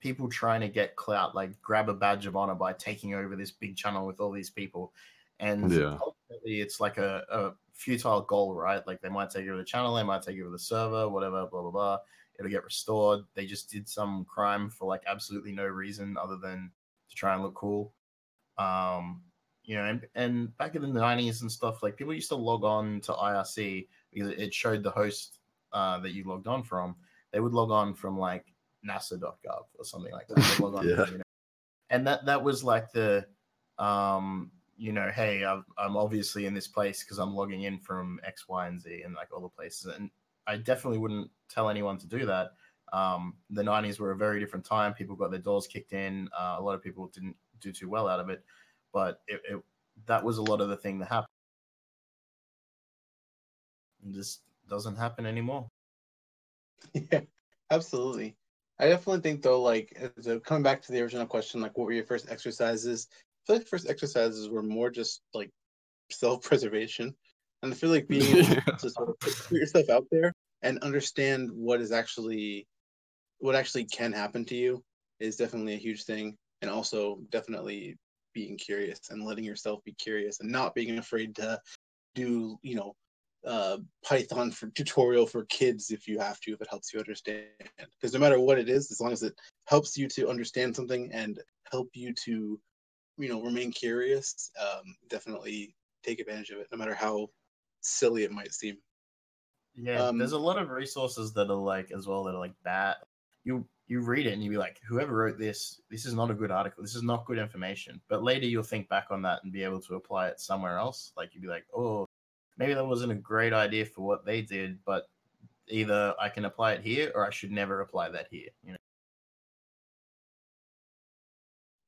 people trying to get clout, like grab a badge of honor by taking over this big channel with all these people. And Yeah. ultimately, it's like a, a futile goal, right? Like they might take over the channel, they might take over the server, whatever, blah, blah, blah. It'll get restored. They just did some crime for like absolutely no reason other than to try and look cool. Um, you know, and, and back in the 90s and stuff, like people used to log on to IRC because it showed the host uh, that you logged on from. They would log on from like nasa.gov or something like that. They'd Yeah. you know. And that that was like the um you know, hey, I'm, I'm obviously in this place because I'm logging in from X, Y, and Z and like all the places. And I definitely wouldn't tell anyone to do that. Um, the 90s were a very different time. People got their doors kicked in. Uh, a lot of people didn't do too well out of it, but it, it that was a lot of the thing that happened. It just doesn't happen anymore. Yeah, absolutely. I definitely think though, like so coming back to the original question, like what were your first exercises? I feel like first exercises were more just like self-preservation, and I feel like being able to sort of put yourself out there and understand what is actually what actually can happen to you is definitely a huge thing, and also definitely being curious and letting yourself be curious and not being afraid to do you know uh, Python for tutorial for kids if you have to, if it helps you understand. Because no matter what it is, as long as it helps you to understand something and help you to, you know, remain curious, um, definitely take advantage of it, no matter how silly it might seem. Yeah, Um, there's a lot of resources that are like as well that are like that. You you read it and you be like, whoever wrote this, this is not a good article. This is not good information. But later you'll think back on that and be able to apply it somewhere else. Like you'd be like, oh, maybe that wasn't a great idea for what they did, but either I can apply it here or I should never apply that here. You know.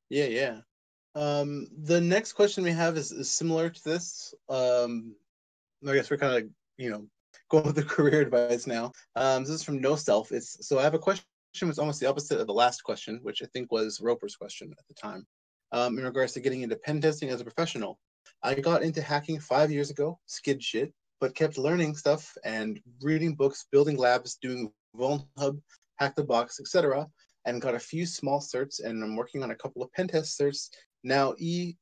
Yeah, yeah. Um, the next question we have is, is similar to this. Um, I guess we're kind of, you know, going with the career advice now. Um, this is from No Self. It's so I have a question that's almost the opposite of the last question, which I think was Roper's question at the time. Um, in regards to getting into pen testing as a professional, I got into hacking five years ago, skid shit, but kept learning stuff and reading books, building labs, doing Vulnhub, Hack the Box, etc and got a few small certs, and I'm working on a couple of pen test certs now. ECPPT,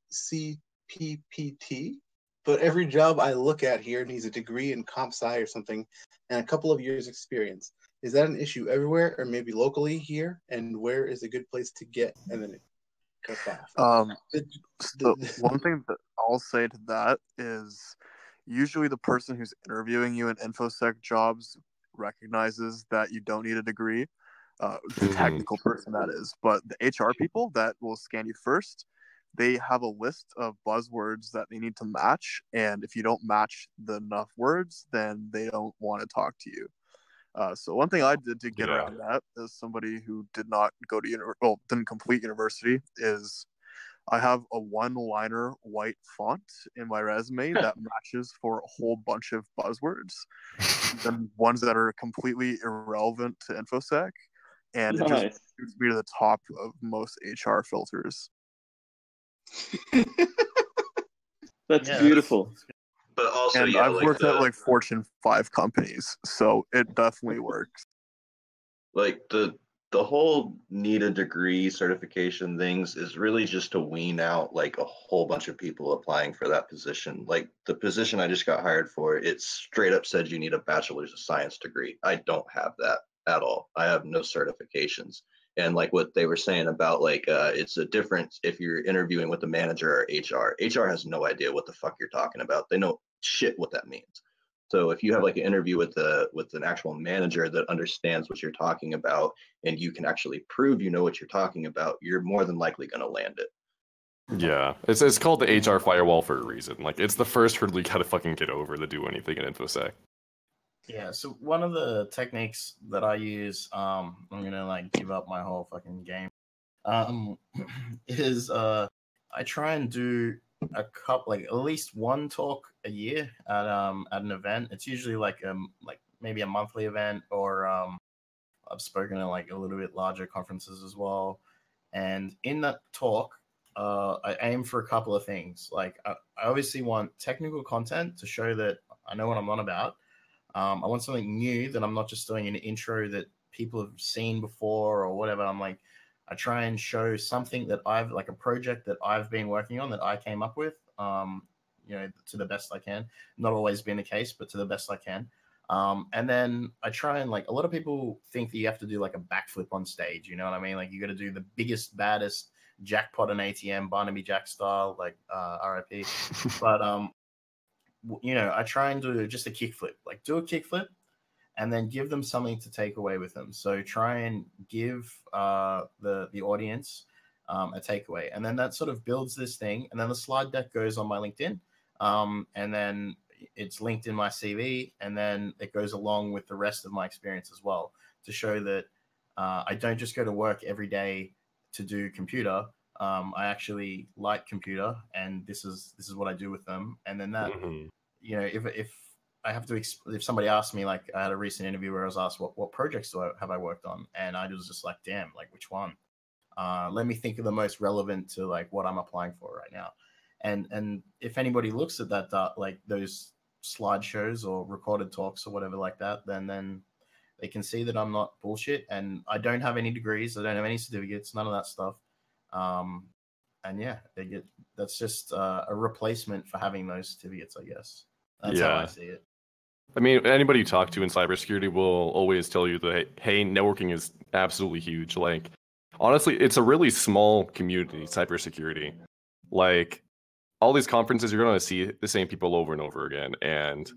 but every job I look at here needs a degree in comp sci or something, and a couple of years experience. Is that an issue everywhere, or maybe locally here? And where is a good place to get? And then. Um, The- so one thing that I'll say to that is usually the person who's interviewing you in infosec jobs recognizes that you don't need a degree. Uh, the Mhm. technical person that is, but the HR people that will scan you first, they have a list of buzzwords that they need to match, and if you don't match the enough words, then they don't want to talk to you. Uh, so one thing I did to get Yeah. around that as somebody who did not go to uni- well didn't complete university is I have a one-liner white font in my resume that matches for a whole bunch of buzzwords, and ones that are completely irrelevant to infosec, and it just Nice. shoots me to the top of most HR filters. That's Yeah, beautiful. But also, and yeah, I've like worked the, at like Fortune five companies, so it definitely works. like the the whole need a degree certification things is really just to wean out like a whole bunch of people applying for that position. Like the position I just got hired for, it straight up said you need a bachelor's of science degree. I don't have that at all. I have no certifications. and like what they were saying about like uh, it's a difference if you're interviewing with the manager or hr hr has no idea what the fuck you're talking about they know shit what that means so if you have like an interview with the with an actual manager that understands what you're talking about and you can actually prove you know what you're talking about you're more than likely going to land it Yeah, it's it's called the HR firewall for a reason. Like it's the first hurdle you gotta fucking get over to do anything in InfoSec. Yeah, so one of the techniques that I use, um, I'm gonna like give up my whole fucking game, um, is uh, I try and do a couple, like at least one talk a year at um at an event. It's usually like um like maybe a monthly event, or um, I've spoken at like a little bit larger conferences as well. And in that talk, uh, I aim for a couple of things. Like I, I obviously want technical content to show that I know what I'm on about. Um, I want something new that I'm not just doing an intro that people have seen before or whatever. I'm like, I try and show something that I've like a project that I've been working on that I came up with. Um, you know, to the best I can. Not always been the case, but to the best I can. Um, and then I try and like a lot of people think that you have to do like a backflip on stage. You know what I mean? Like you got to do the biggest, baddest jackpot and ATM, Barnaby Jack style, like uh, RIP. but um, you know, I try and do just a kickflip, like do a kickflip, and then give them something to take away with them. So try and give uh, the the audience um, a takeaway, and then that sort of builds this thing, and then the slide deck goes on my LinkedIn, um, and then it's linked in my CV, and then it goes along with the rest of my experience as well to show that uh, I don't just go to work every day to do computer. Um, I actually like computer, and this is this is what I do with them. And then that, Mhm. you know, if if I have to, if somebody asked me, like I had a recent interview where I was asked what what projects do I have I worked on, and I was just like, damn, like which one? Uh, let me think of the most relevant to like what I'm applying for right now. And and if anybody looks at that uh, like those slideshows or recorded talks or whatever like that, then then they can see that I'm not bullshit and I don't have any degrees, I don't have any certificates, none of that stuff. Um, and yeah, they get that's just uh, a replacement for having those certificates, I guess. That's how I see it. I mean, anybody you talk to in cybersecurity will always tell you that hey, networking is absolutely huge. Like, honestly, it's a really small community, cybersecurity. Like, all these conferences, you're going to see the same people over and over again. And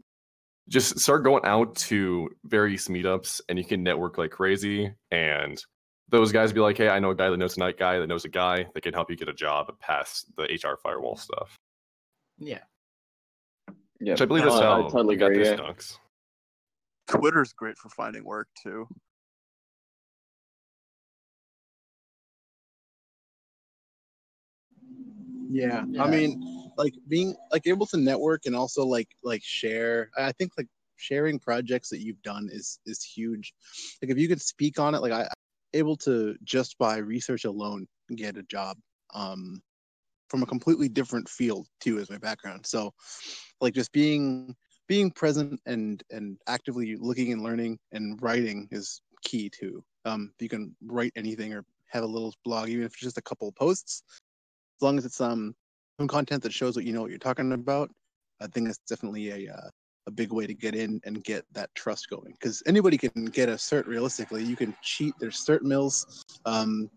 just start going out to various meetups and you can network like crazy. And those guys be like, hey, I know a guy that knows a night guy that knows a guy that can help you get a job past the HR firewall stuff. Yeah. Yeah, Which I believe no, that's how I totally got agree. this yeah. dunks. Twitter's great for finding work too. Yeah. Yeah. I mean, like being like able to network and also like like share. I think like sharing projects that you've done is is huge. Like if you could speak on it, like I able to just by research alone get a job. Um from a completely different field too as my background. So like just being being present and and actively looking and learning and writing is key too. Um you can write anything or have a little blog, even if it's just a couple of posts, as long as it's um some content that shows what you know what you're talking about, I think it's definitely a uh, a big way to get in and get that trust going. Because anybody can get a cert realistically. You can cheat. There's cert mills. Um,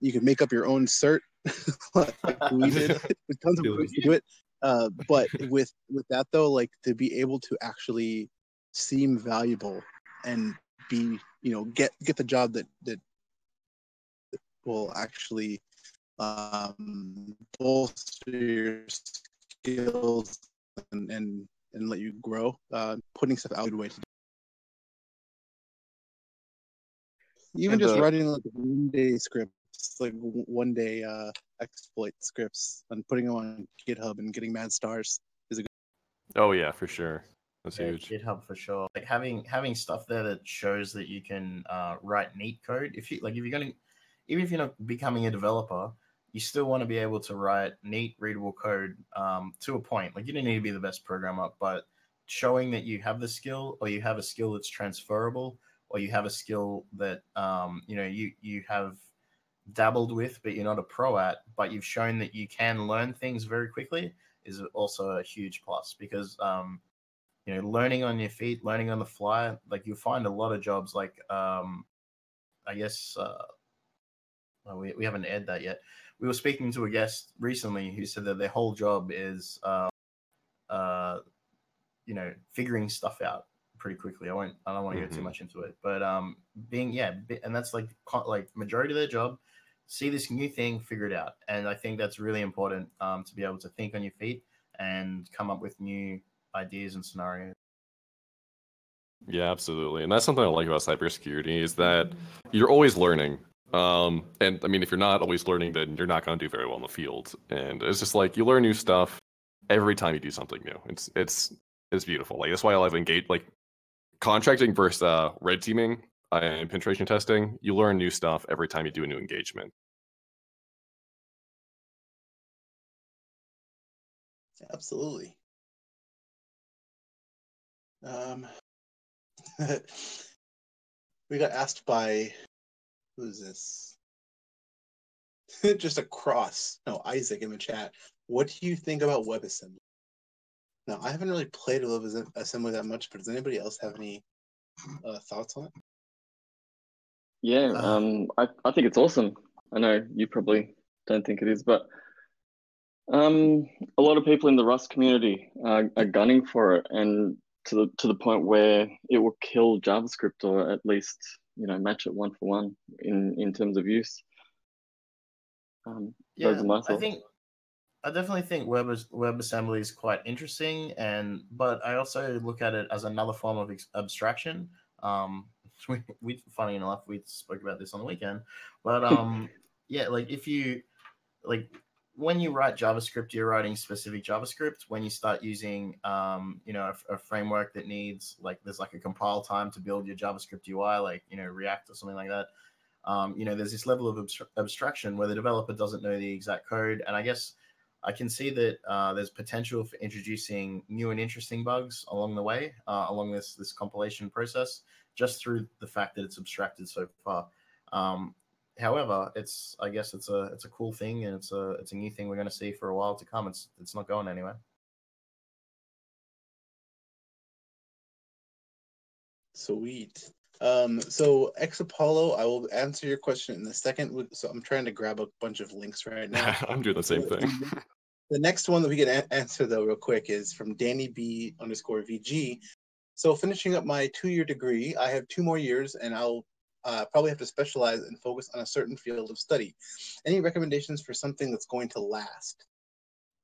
you can make up your own cert, like we did. With tons of to do it. Uh, but with with that though, like to be able to actually seem valuable and be, you know, get get the job that that will actually um, bolster your skills and, and and let you grow. Uh, putting stuff out a good way to do. Even And, just uh, writing like a one day scripts, like one day uh, exploit scripts, and putting them on GitHub and getting mad stars. Is a good. Oh, yeah, for sure. That's Yeah, huge. GitHub for sure. Like having having stuff there that shows that you can uh, write neat code. If you like, if you're gonna, even if you're not becoming a developer, you still want to be able to write neat, readable code um, to a point. Like you don't need to be the best programmer, but showing that you have the skill, or you have a skill that's transferable, or you have a skill that um, you know you you have dabbled with, but you're not a pro at, but you've shown that you can learn things very quickly, is also a huge plus because um, you know learning on your feet learning on the fly like you'll find a lot of jobs like um i guess uh, well, we we haven't aired that yet. We were speaking to a guest recently who said that their whole job is, uh, uh, you know, figuring stuff out pretty quickly. I won't. I don't want to get too Mhm. much into it, but um, being yeah, and that's like like majority of their job. See this new thing, figure it out, and I think that's really important um, to be able to think on your feet and come up with new ideas and scenarios. Yeah, absolutely. And that's something I like about cybersecurity is that you're always learning. Um, and I mean, if you're not always learning, then you're not going to do very well in the field. And it's just like you learn new stuff every time you do something new. It's it's it's beautiful. Like that's why I love engage like contracting versus uh, red teaming and penetration testing. You learn new stuff every time you do a new engagement. Absolutely. Um, we got asked by who's this? Just a cross. No, Isaac in the chat. What do you think about WebAssembly? Now, I haven't really played with WebAssembly that much, but does anybody else have any uh, thoughts on it? Yeah, Uh, um, I, I think it's awesome. I know you probably don't think it is, but um, a lot of people in the Rust community are, are gunning for it, and to the to the point where it will kill JavaScript, or at least you know match it one for one in in terms of use. Um, Yeah, those are my I thoughts. think I definitely think Web WebAssembly is quite interesting, and but I also look at it as another form of ex- abstraction. Um, we, we funny enough, we spoke about this on the weekend, but um, yeah, like if you like when you write JavaScript, you're writing specific JavaScript. When you start using, um, you know, a, a framework that needs like there's like a compile time to build your JavaScript UI, like you know React or something like that. Um, you know, there's this level of abstra- abstraction where the developer doesn't know the exact code, and I guess I can see that uh, there's potential for introducing new and interesting bugs along the way, uh, along this this compilation process, just through the fact that it's abstracted so far. Um, however, it's I guess it's a it's a cool thing and it's a it's a new thing we're going to see for a while to come. It's it's not going anywhere. Sweet. Um, so X Apollo, I will answer your question in a second. So I'm trying to grab a bunch of links right now. I'm doing the same thing. The next one that we can a- answer though, real quick, is from Danny B underscore VG. So finishing up my two-year degree, I have two more years, and I'll uh, probably have to specialize and focus on a certain field of study. Any recommendations for something that's going to last?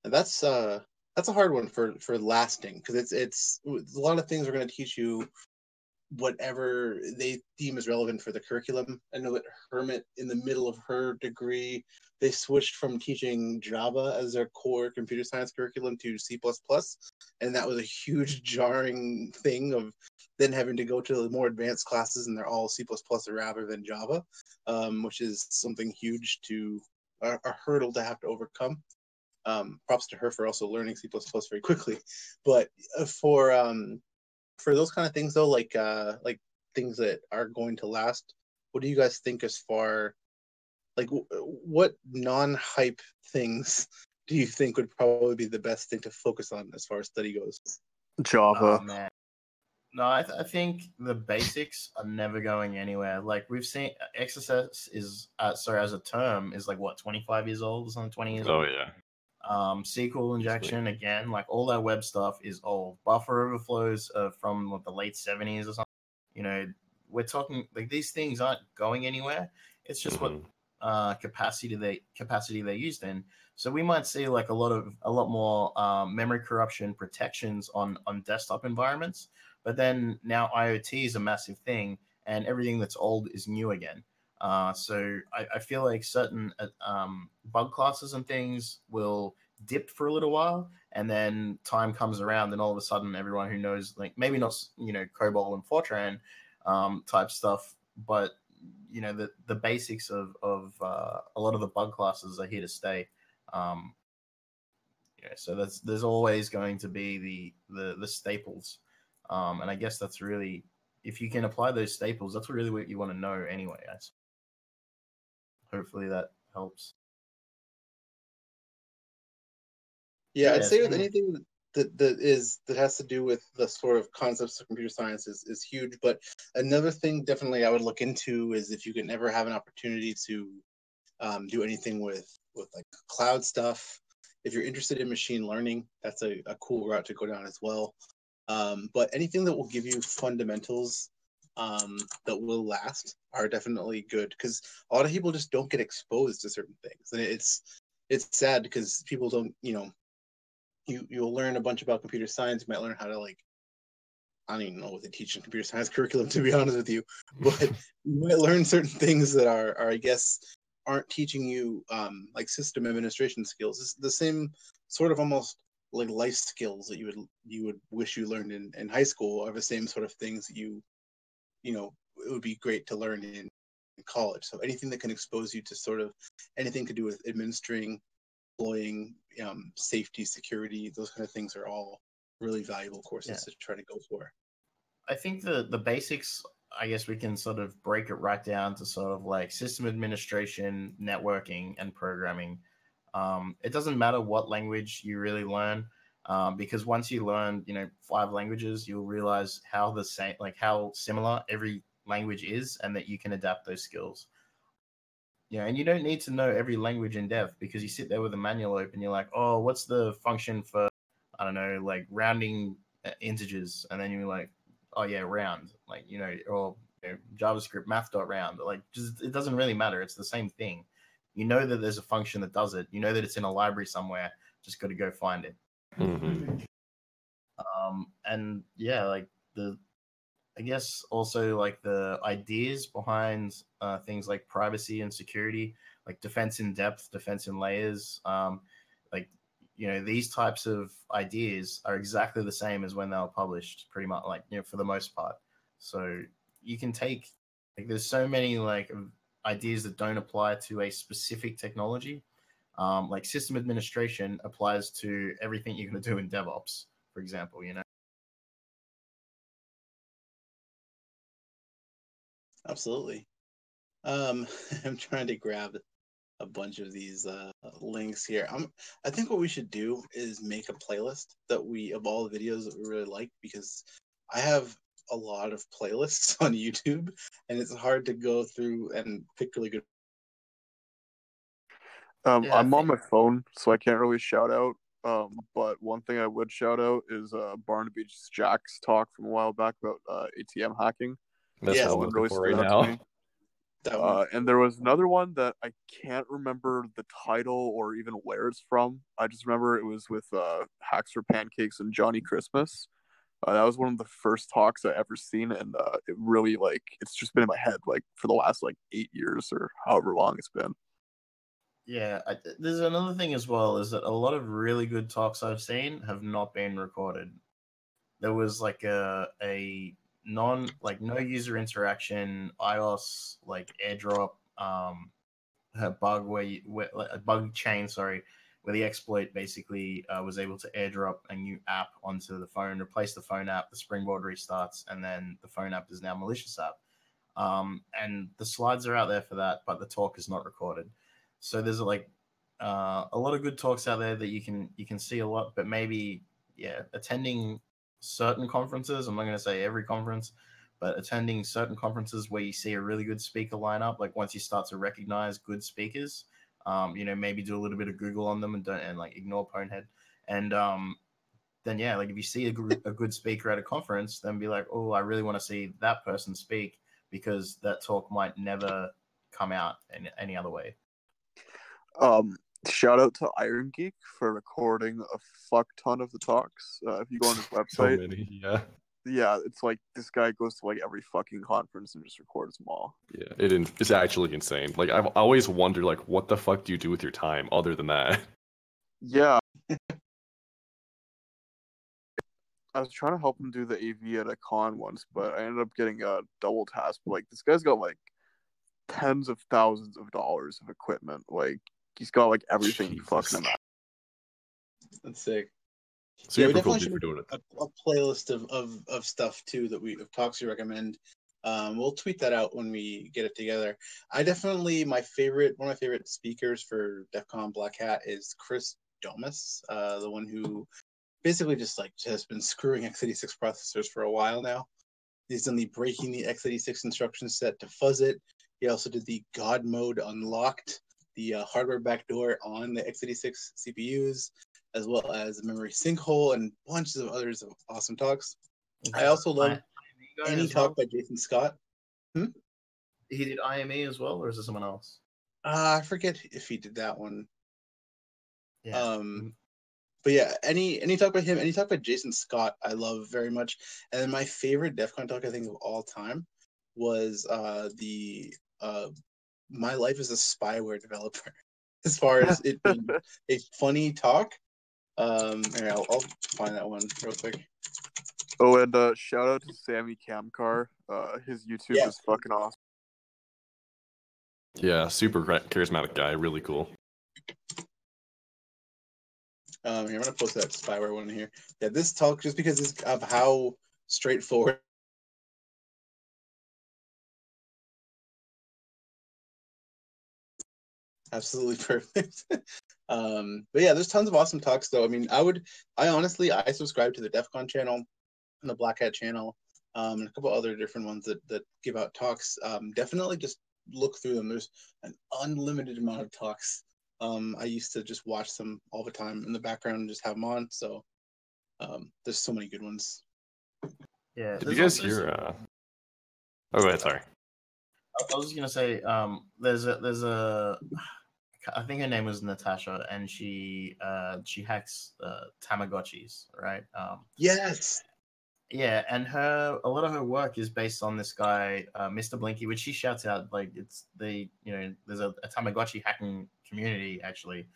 That's uh, that's a hard one for for lasting because it's it's a lot of things are going to teach you whatever they deem is relevant for the curriculum. I know that Hermit, in the middle of her degree, they switched from teaching Java as their core computer science curriculum to C++, and that was a huge jarring thing of then having to go to the more advanced classes and they're all C++ rather than Java, um, which is something huge to a, a hurdle to have to overcome. Um, props to her for also learning C++ very quickly, but uh, for um, for those kind of things though, like uh, like things that are going to last, what do you guys think as far like w- what non-hype things do you think would probably be the best thing to focus on as far as study goes? Java. Oh, man. No, I, th- I think the basics are never going anywhere. Like we've seen, XSS is uh, sorry as a term is like what 25 years old or something, 20 years Oh old. yeah. Um, SQL injection again, like all that web stuff is old. Buffer overflows uh, from what, the late 70s or something. You know, we're talking like these things aren't going anywhere. It's just what Mhm. uh, capacity they capacity they're used in. So we might see like a lot of a lot more um, memory corruption protections on on desktop environments. But then now IoT is a massive thing, and everything that's old is new again. Uh, so I, I feel like certain uh, um, bug classes and things will dip for a little while, and then time comes around, and all of a sudden everyone who knows like maybe not you know COBOL and Fortran um, type stuff, but you know the the basics of of uh, a lot of the bug classes are here to stay. Um, yeah, so that's there's always going to be the the the staples, um, and I guess that's really if you can apply those staples, that's really what you want to know anyway. I Hopefully that helps. Yeah, I'd say with anything that, that is that has to do with the sort of concepts of computer science is, is huge. But another thing definitely I would look into is if you can ever have an opportunity to um, do anything with with like cloud stuff. If you're interested in machine learning, that's a, a cool route to go down as well. Um, but anything that will give you fundamentals um, that will last are definitely good because a lot of people just don't get exposed to certain things, and it's it's sad because people don't, you know, you you'll learn a bunch about computer science. You might learn how to like I don't even know what they teach in computer science curriculum, to be honest with you. But you might learn certain things that are, are I guess, aren't teaching you um, like system administration skills. It's the same sort of almost like life skills that you would you would wish you learned in, in high school are the same sort of things that you, you know, it would be great to learn in, in college. So anything that can expose you to sort of anything to do with administering, employing, um, safety, security, those kind of things are all really valuable courses Yeah. to try to go for. I think the the basics. I guess we can sort of break it right down to sort of like system administration, networking, and programming. Um, it doesn't matter what language you really learn, um, because once you learn, you know, five languages, you'll realize how the same, like how similar every language is, and that you can adapt those skills. Yeah, and you don't need to know every language in depth because you sit there with a manual open. You're like, oh, what's the function for I don't know, like rounding uh, integers, and then you're like, oh yeah, round, like you know, or you know, JavaScript math dot round, like just it doesn't really matter. It's the same thing. You know that there's a function that does it. You know that it's in a library somewhere. Just got to go find it. Mhm. Um, and yeah, like the, I guess also like the ideas behind uh, things like privacy and security, like defense in depth, defense in layers. Um, like you know these types of ideas are exactly the same as when they were published pretty much like you know for the most part so you can take like there's so many like ideas that don't apply to a specific technology um, like system administration applies to everything you're going to do in devops for example you know Absolutely. Um, I'm trying to grab a bunch of these uh, links here. I'm, I think what we should do is make a playlist that we of all the videos that we really like because I have a lot of playlists on YouTube and it's hard to go through and pick really good. Um, Yeah, I I'm on my phone, so I can't really shout out. Um, but one thing I would shout out is uh, Barnaby's Jack's talk from a while back about uh, ATM hacking. That's Yeah, what That one really for right stood out to now. me. That one. Uh, and there was another one that I can't remember the title or even where it's from. I just remember it was with uh, Hacks for Pancakes and Johnny Christmas. Uh, that was one of the first talks I ever seen, and uh, it really like it's just been in my head like for the last like eight years or however long it's been. Yeah I, there's another thing as well is that a lot of really good talks i've seen have not been recorded. There was like a a non like no user interaction ios like airdrop um a bug where, you, where a bug chain sorry where the exploit basically uh, was able to airdrop a new app onto the phone replace the phone app the springboard restarts and then the phone app is now malicious app. Um, and the slides are out there for that but the talk is not recorded so there's like uh, a lot of good talks out there that you can you can see a lot but maybe yeah attending certain conferences i'm not going to say every conference but attending certain conferences where you see a really good speaker lineup like once you start to recognize good speakers um, you know maybe do a little bit of google on them and don't and like ignore ponehead and um, then yeah like if you see a, gr- a good speaker at a conference then be like oh i really want to see that person speak because that talk might never come out in any other way Um, shout out to Irongeek for recording a fuck ton of the talks. Uh, if you go on his So website, many, yeah, yeah, it's like this guy goes to like every fucking conference and just records them all. yeah. It in- it's actually insane. Like I've always wondered, like, what the fuck do you do with your time other than that? Yeah. I was trying to help him do the AV at a con once, but I ended up getting a double task. Like this guy's got like tens of thousands of dollars of equipment. Like he's got like everything he fucking Jesus. That's sick. So Yeah, we you're definitely dude for should doing it. a, a playlist of, of, of stuff too that we of talks we recommend. Um, we'll tweet that out when we get it together. I definitely my favorite one of my favorite speakers for DEF CON Black Hat is Chris Domas, uh, the one who basically just like has been screwing x86 processors for a while now. He's done the breaking the x86 instruction set to fuzz it. He also did the God mode unlocked the uh, hardware backdoor on the x86 CPUs, as well as memory sinkhole and bunches of others of awesome talks. I also love any talk well? by Jason Scott. He did IME as well, or is it someone else? Uh, I forget if he did that one. Yeah. Um, but yeah, any any talk by him, any talk by Jason Scott, I love very much. And then my favorite DEF CON talk I think of all time was uh the uh My Life as a Spyware Developer. As far as it being a funny talk. Um here, I'll, I'll find that one real quick. Oh, and uh, shout out to Samy Kamkar. Uh, his YouTube Yeah. is fucking awesome. Yeah, super charismatic guy, really cool. Um here, I'm gonna post that spyware one here. Yeah, this talk just because of how straightforward absolutely perfect. um, but yeah, there's tons of awesome talks though. I mean, I would, I honestly, I subscribe to the DEF CON channel and the Black Hat channel, um, and a couple other different ones that that give out talks. Um, definitely just look through them. There's an unlimited amount of talks. Um, I used to just watch them all the time in the background and just have them on. So um, there's so many good ones. yeah. Did you guys hear? some- Uh... Oh, go ahead. Sorry. I was just gonna say, um, there's a there's a, I think her name was Natasha, and she uh she hacks uh, Tamagotchis, right? Um, Yes. yeah, and her a lot of her work is based on this guy, uh, Mr. Blinky, which she shouts out like it's the you know there's a, a Tamagotchi hacking community actually,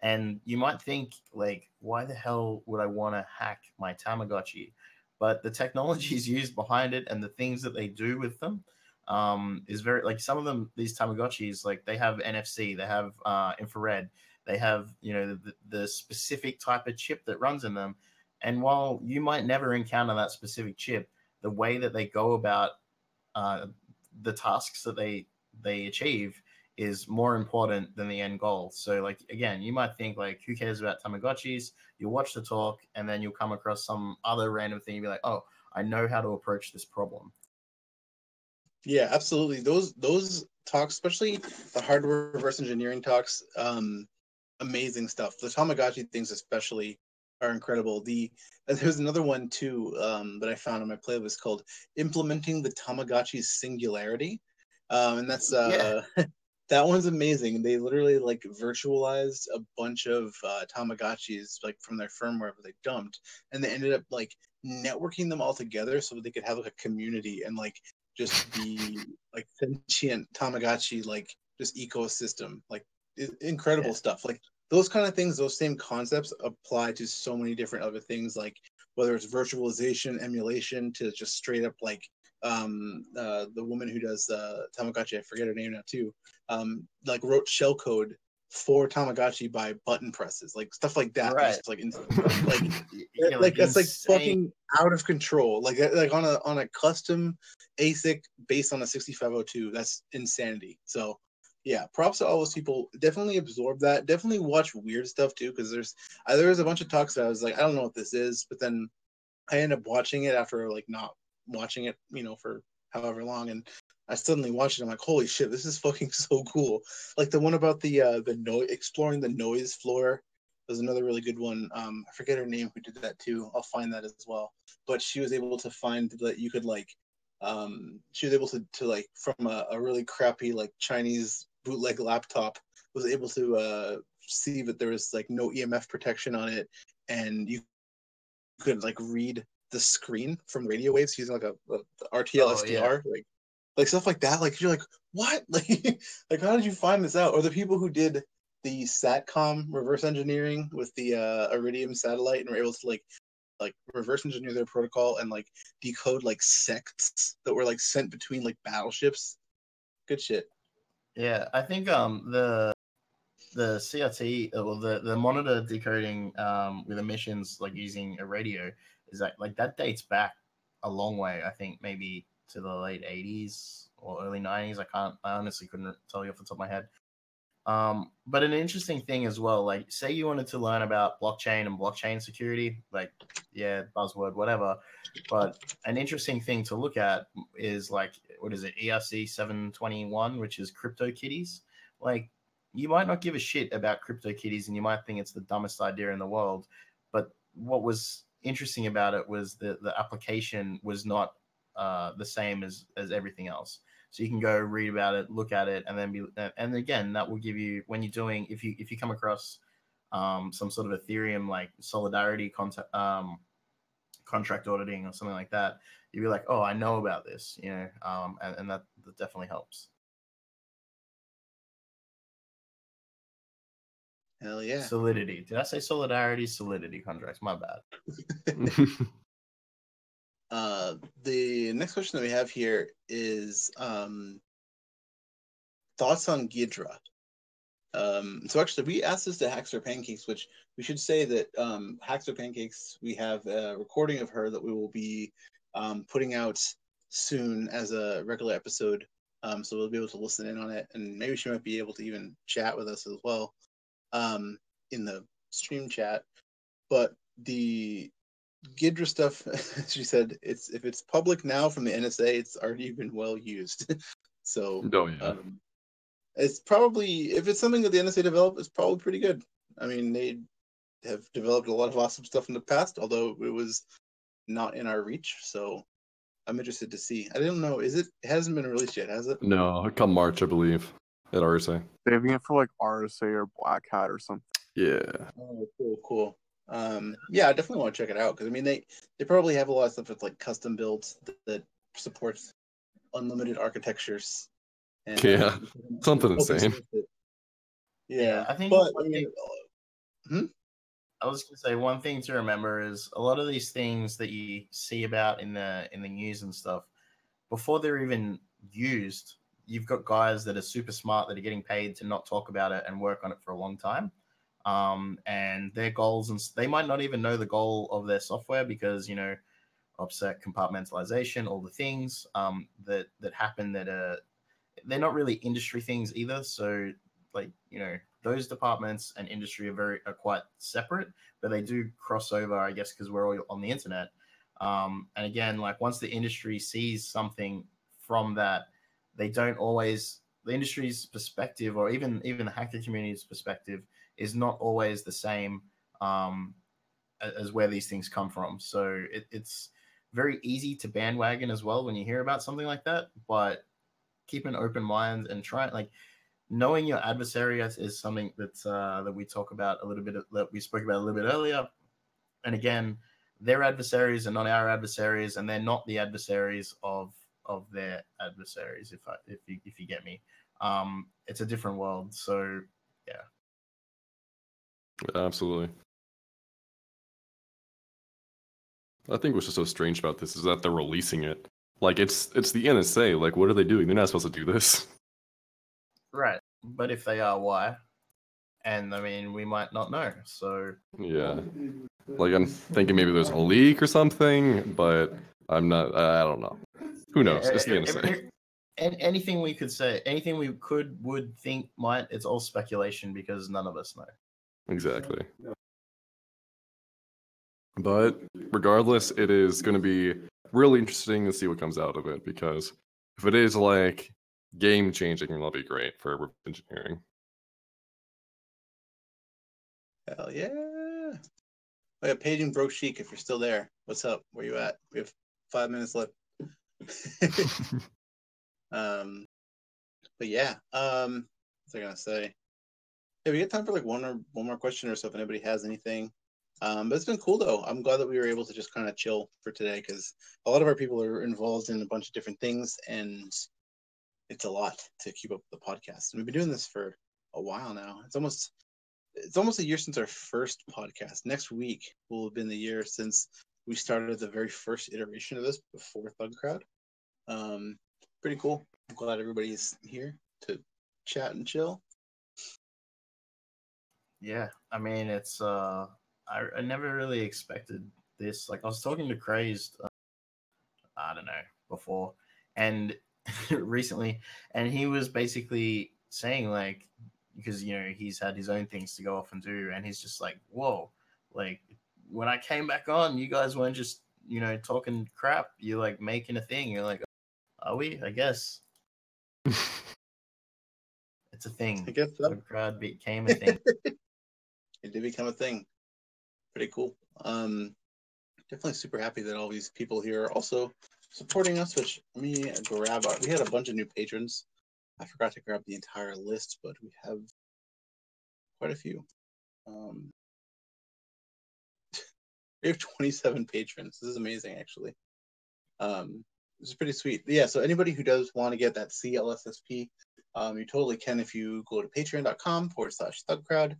and you might think like why the hell would I want to hack my Tamagotchi? But the technologies used behind it and the things that they do with them um, is very like some of them these Tamagotchis like they have NFC, they have uh, infrared, they have you know the, the specific type of chip that runs in them. And while you might never encounter that specific chip, the way that they go about uh, the tasks that they they achieve is more important than the end goal. So like again, you might think like who cares about Tamagotchis? You'll watch the talk and then you'll come across some other random thing and be like, oh, I know how to approach this problem. Yeah, absolutely. Those those talks, especially the hardware reverse engineering talks, um, amazing stuff. The Tamagotchi things, especially, are incredible. The there's another one too um, that I found on my playlist called "Implementing the Tamagotchi Singularity," um, and that's uh, that one's amazing. They literally like virtualized a bunch of uh, Tamagotchis like from their firmware that they dumped, and they ended up like networking them all together so they could have like a community and like just be like sentient Tamagotchi like just ecosystem like incredible Yeah. stuff like those kind of things those same concepts apply to so many different other things like whether it's virtualization emulation to just straight up like um uh the woman who does uh Tamagotchi I forget her name now too um like wrote shellcode for Tamagotchi by button presses like stuff like that Right. Just, like ins- like Yeah, like, that's like fucking out of control. Like like on a on a custom ASIC based on a 6502. That's insanity. So yeah, props to all those people. Definitely absorb that. Definitely watch weird stuff too, because there's uh, there was a bunch of talks that I was like, I don't know what this is, but then I end up watching it after like not watching it, you know, for however long, and I suddenly watched it. I'm like, holy shit, this is fucking so cool. Like the one about the uh the noise exploring the noise floor was another really good one. Um, I forget her name who did that too. I'll find that as well. But she was able to find that you could like, um, she was able to to like from a, a really crappy like Chinese bootleg laptop was able to uh see that there was like no EMF protection on it, and you could like read the screen from radio waves using like a, a RTL Oh, SDR, yeah. like like stuff like that. Like you're like, what? Like, like how did you find this out? Or the people who did the satcom reverse engineering with the uh, iridium satellite and were able to like like reverse engineer their protocol and like decode like sects that were like sent between like battleships good shit Yeah, I think um the the CRT uh, well the the monitor decoding um with emissions like using a radio is that like that dates back a long way. I think maybe to the late eighties or early nineties. I can't I honestly couldn't tell you off the top of my head. Um, but an interesting thing as well, like say you wanted to learn about blockchain and blockchain security, like yeah, buzzword, whatever. But an interesting thing to look at is like what is it, ERC seven twenty one, which is crypto kitties. Like you might not give a shit about crypto kitties and you might think it's the dumbest idea in the world but what was interesting about it was that the application was not uh, the same as as everything else so you can go read about it look at it and then be and again that will give you when you're doing if you if you come across um, some sort of ethereum like solidarity contact um, contract auditing or something like that you'd be like oh i know about this you know um, and, and that, that definitely helps Hell yeah. Solidity. Did I say solidarity? Solidity contracts. My bad. Uh, the next question that we have here is um, thoughts on Ghidra. Um, so actually, we asked this to Hacks for Pancakes, which we should say that um, Hacks for Pancakes, we have a recording of her that we will be um, putting out soon as a regular episode. Um, so we'll be able to listen in on it, and maybe she might be able to even chat with us as well um, in the stream chat. But the Ghidra stuff, she said, it's if it's public now from the NSA, it's already been well used. so Oh yeah. um, it's probably if it's something that the NSA developed, it's probably pretty good. I mean, they have developed a lot of awesome stuff in the past, although it was not in our reach. So I'm interested to see. I don't know. Is it? It hasn't been released yet, has it? No, come March, I believe, at RSA. Saving it for like RSA or Black Hat or something. Yeah. Oh, cool, cool. Um, yeah, I definitely want to check it out because I mean they they probably have a lot of stuff that's like custom built that, that supports unlimited architectures. And, Yeah, uh, something open insane. source it. Yeah, I think but I mean, thing- I was gonna say one thing to remember is a lot of these things that you see about in the in the news and stuff, before they're even used, you've got guys that are super smart that are getting paid to not talk about it and work on it for a long time. Um, and their goals and they might not even know the goal of their software because you know offset compartmentalization, all the things um, that that happen that are they're not really industry things either. So like you know those departments and industry are very are quite separate, but they do cross over, I guess, because we're all on the internet. Um, and again, like once the industry sees something from that, they don't always the industry's perspective or even even the hacker community's perspective is not always the same um, as where these things come from. So it, it's very easy to bandwagon as well when you hear about something like that, but keep an open mind and try like knowing your adversary is, something that uh, that we talk about a little bit that we spoke about a little bit earlier. And again, their adversaries are not our adversaries, and they're not the adversaries of of their adversaries. If I if you if you get me, um, it's a different world. So yeah, Absolutely. I think what's just so strange about this is that they're releasing it. Like it's it's the NSA. Like what are they doing? They're not supposed to do this. right. But if they are, why? And I mean, we might not know. So Yeah. Like I'm thinking maybe there's a leak or something, but I'm not. I don't know. Who knows? It's the NSA. And anything we could say, anything we could would think might, it's all speculation because none of us know. Exactly. But regardless, it is going to be really interesting to see what comes out of it because if it is like game changing, that'll be great for reverse engineering. hell yeah. Oh yeah, paging broke chic. If you're still there, what's up? Where you at? We have five minutes left. um, but yeah. Um, what's I gonna say? Hey, we got time for like one or one more question or so if anybody has anything. Um, but it's been cool though. I'm glad that we were able to just kind of chill for today because a lot of our people are involved in a bunch of different things and it's a lot to keep up with the podcast. And we've been doing this for a while now. It's almost it's almost a year since our first podcast. Next week will have been the year since we started the very first iteration of this before Thug Crowd. Um, pretty cool. I'm glad everybody's here to chat and chill. Yeah, I mean, it's uh, I, I never really expected this. Like, I was talking to Crazed, uh, I don't know, before, and recently, and he was basically saying like, because you know he's had his own things to go off and do, and he's just like, whoa, like when I came back on, you guys weren't just you know talking crap. You're like making a thing. You're like, are we? I guess It's a thing. I guess so. Thug crowd became a thing. it did become a thing. Pretty cool. Um, definitely super happy that all these people here are also supporting us. Which let me grab. Our, we had a bunch of new patrons. I forgot to grab the entire list, but we have quite a few. Um, we have 27 patrons. This is amazing, actually. Um, this is pretty sweet. Yeah. So anybody who does want to get that CLSSP, um, you totally can if you go to patreon.com forward slash thugcrowd.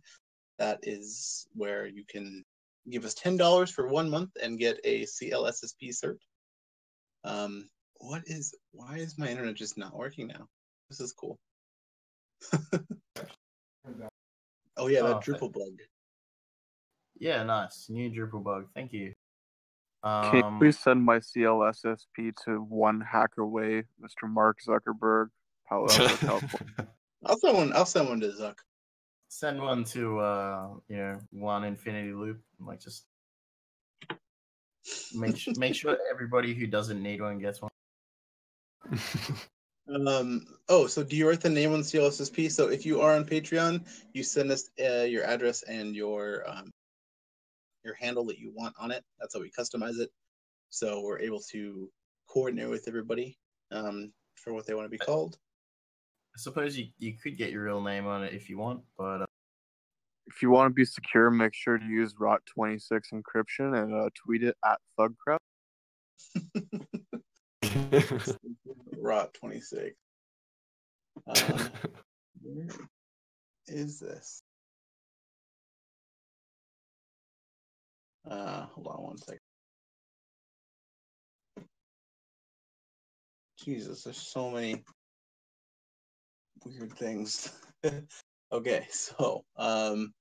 That is where you can give us ten dollars for one month and get a CLSSP cert. Um, what is why is my internet just not working now? This is cool. oh yeah, that Oh, Drupal bug. yeah, nice. New Drupal bug. Thank you. Can you Um, please send my CLSSP to one hacker way, Mr. Mark Zuckerberg, Palo Alto, California? I'll send one. I'll send one to Zuck. Send one to uh, you know, one infinity loop. Like just make su- make sure everybody who doesn't need one gets one. Um. Oh, so do you write the name on CLSSP? So if you are on Patreon, you send us uh, your address and your um, your handle that you want on it. That's how we customize it. So we're able to coordinate with everybody um, for what they want to be called. I suppose you, you could get your real name on it if you want, but uh, If you want to be secure, make sure to use ROT26 encryption and uh, tweet it at ThugCrowd. Rot twenty six. Um, where is this? Uh, hold on one second. Jesus, there's so many weird things. okay, so um,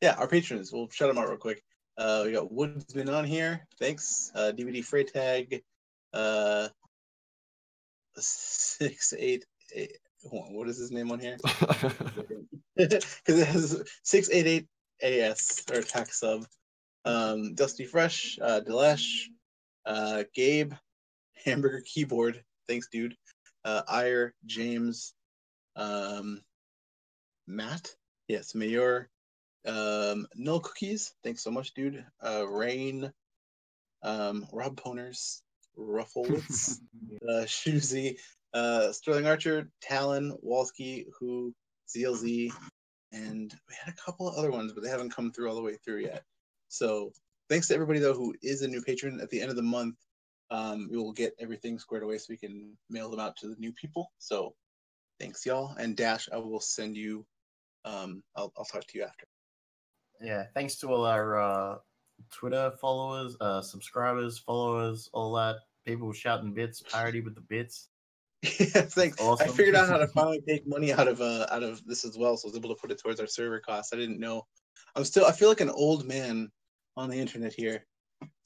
yeah, our patrons. We'll shout them out real quick. Uh, we got Woodsman on here. Thanks. Uh, DVD Freytag. Uh, six eight eight. On, what is his name on here? Because it has six eight eight AS or tax sub. Um, Dusty Fresh, uh, Delesh, uh, Gabe, Hamburger Keyboard. Thanks, dude. Uh, Ire, James, um, Matt. Yes, Mayor. Um, Null Cookies. Thanks so much, dude. Uh, Rain. Um, Rob Poners, Rufflewitz, uh, uh, Sterling Archer, Talon, Walski, Who, ZLZ, and we had a couple of other ones, but they haven't come through all the way through yet. So thanks to everybody though who is a new patron. At the end of the month, um, we will get everything squared away so we can mail them out to the new people. So thanks y'all. And Dash, I will send you. Um, I'll I'll talk to you after. yeah, thanks to all our uh, Twitter followers, uh, subscribers, followers, all that people shouting bits, parody with the bits. yeah, thanks. Awesome. I figured out how to finally take money out of uh out of this as well, so I was able to put it towards our server costs. I didn't know. I'm still. I feel like an old man on the internet here.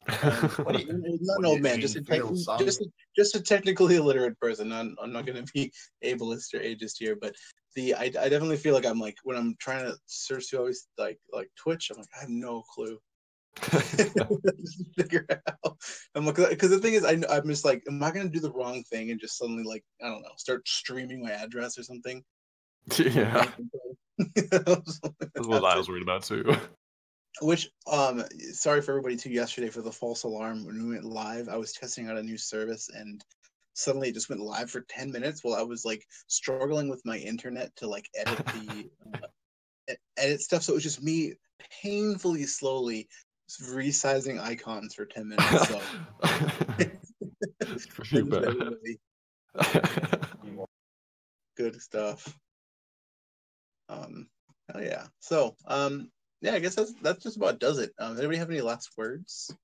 What do you- not what an old man, just a, feel, tech- just a, just a technically illiterate person. I'm, I'm not going to be ableist or ageist here, but the I, I definitely feel like I'm like when I'm trying to search through always like like Twitch, I'm like I have no clue. figure out. I'm like, because the thing is, I, I'm just like, am I gonna do the wrong thing and just suddenly like, I don't know, start streaming my address or something? yeah, that's what I was worried about too. Which, um, sorry for everybody too. Yesterday for the false alarm when we went live, I was testing out a new service and suddenly it just went live for 10 minutes while I was like struggling with my internet to like edit the uh, edit stuff. So it was just me painfully slowly resizing icons for 10 minutes. So Pretty thanks, bad. everybody. good stuff. Um, oh yeah. So, um, yeah, I guess that's that's just about does it. Um, anybody have any last words?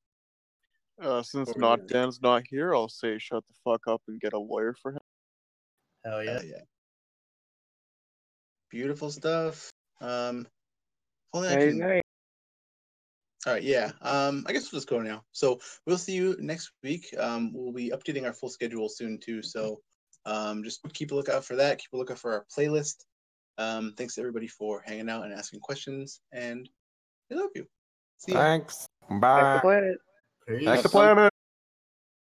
Uh, since Or- not Dan's not here, I'll say shut the fuck up and get a lawyer for him. Hell yeah. Hell yeah. Beautiful stuff. Um, if only I Night, can. night. All right, yeah. Um, I guess we'll just go now. So we'll see you next week. Um, we'll be updating our full schedule soon too. So, um, just keep a lookout for that. Keep a lookout for our playlist. Um, thanks to everybody for hanging out and asking questions, and I love you. See ya. Thanks. Back Bye. to planet. Peace. Back to planet.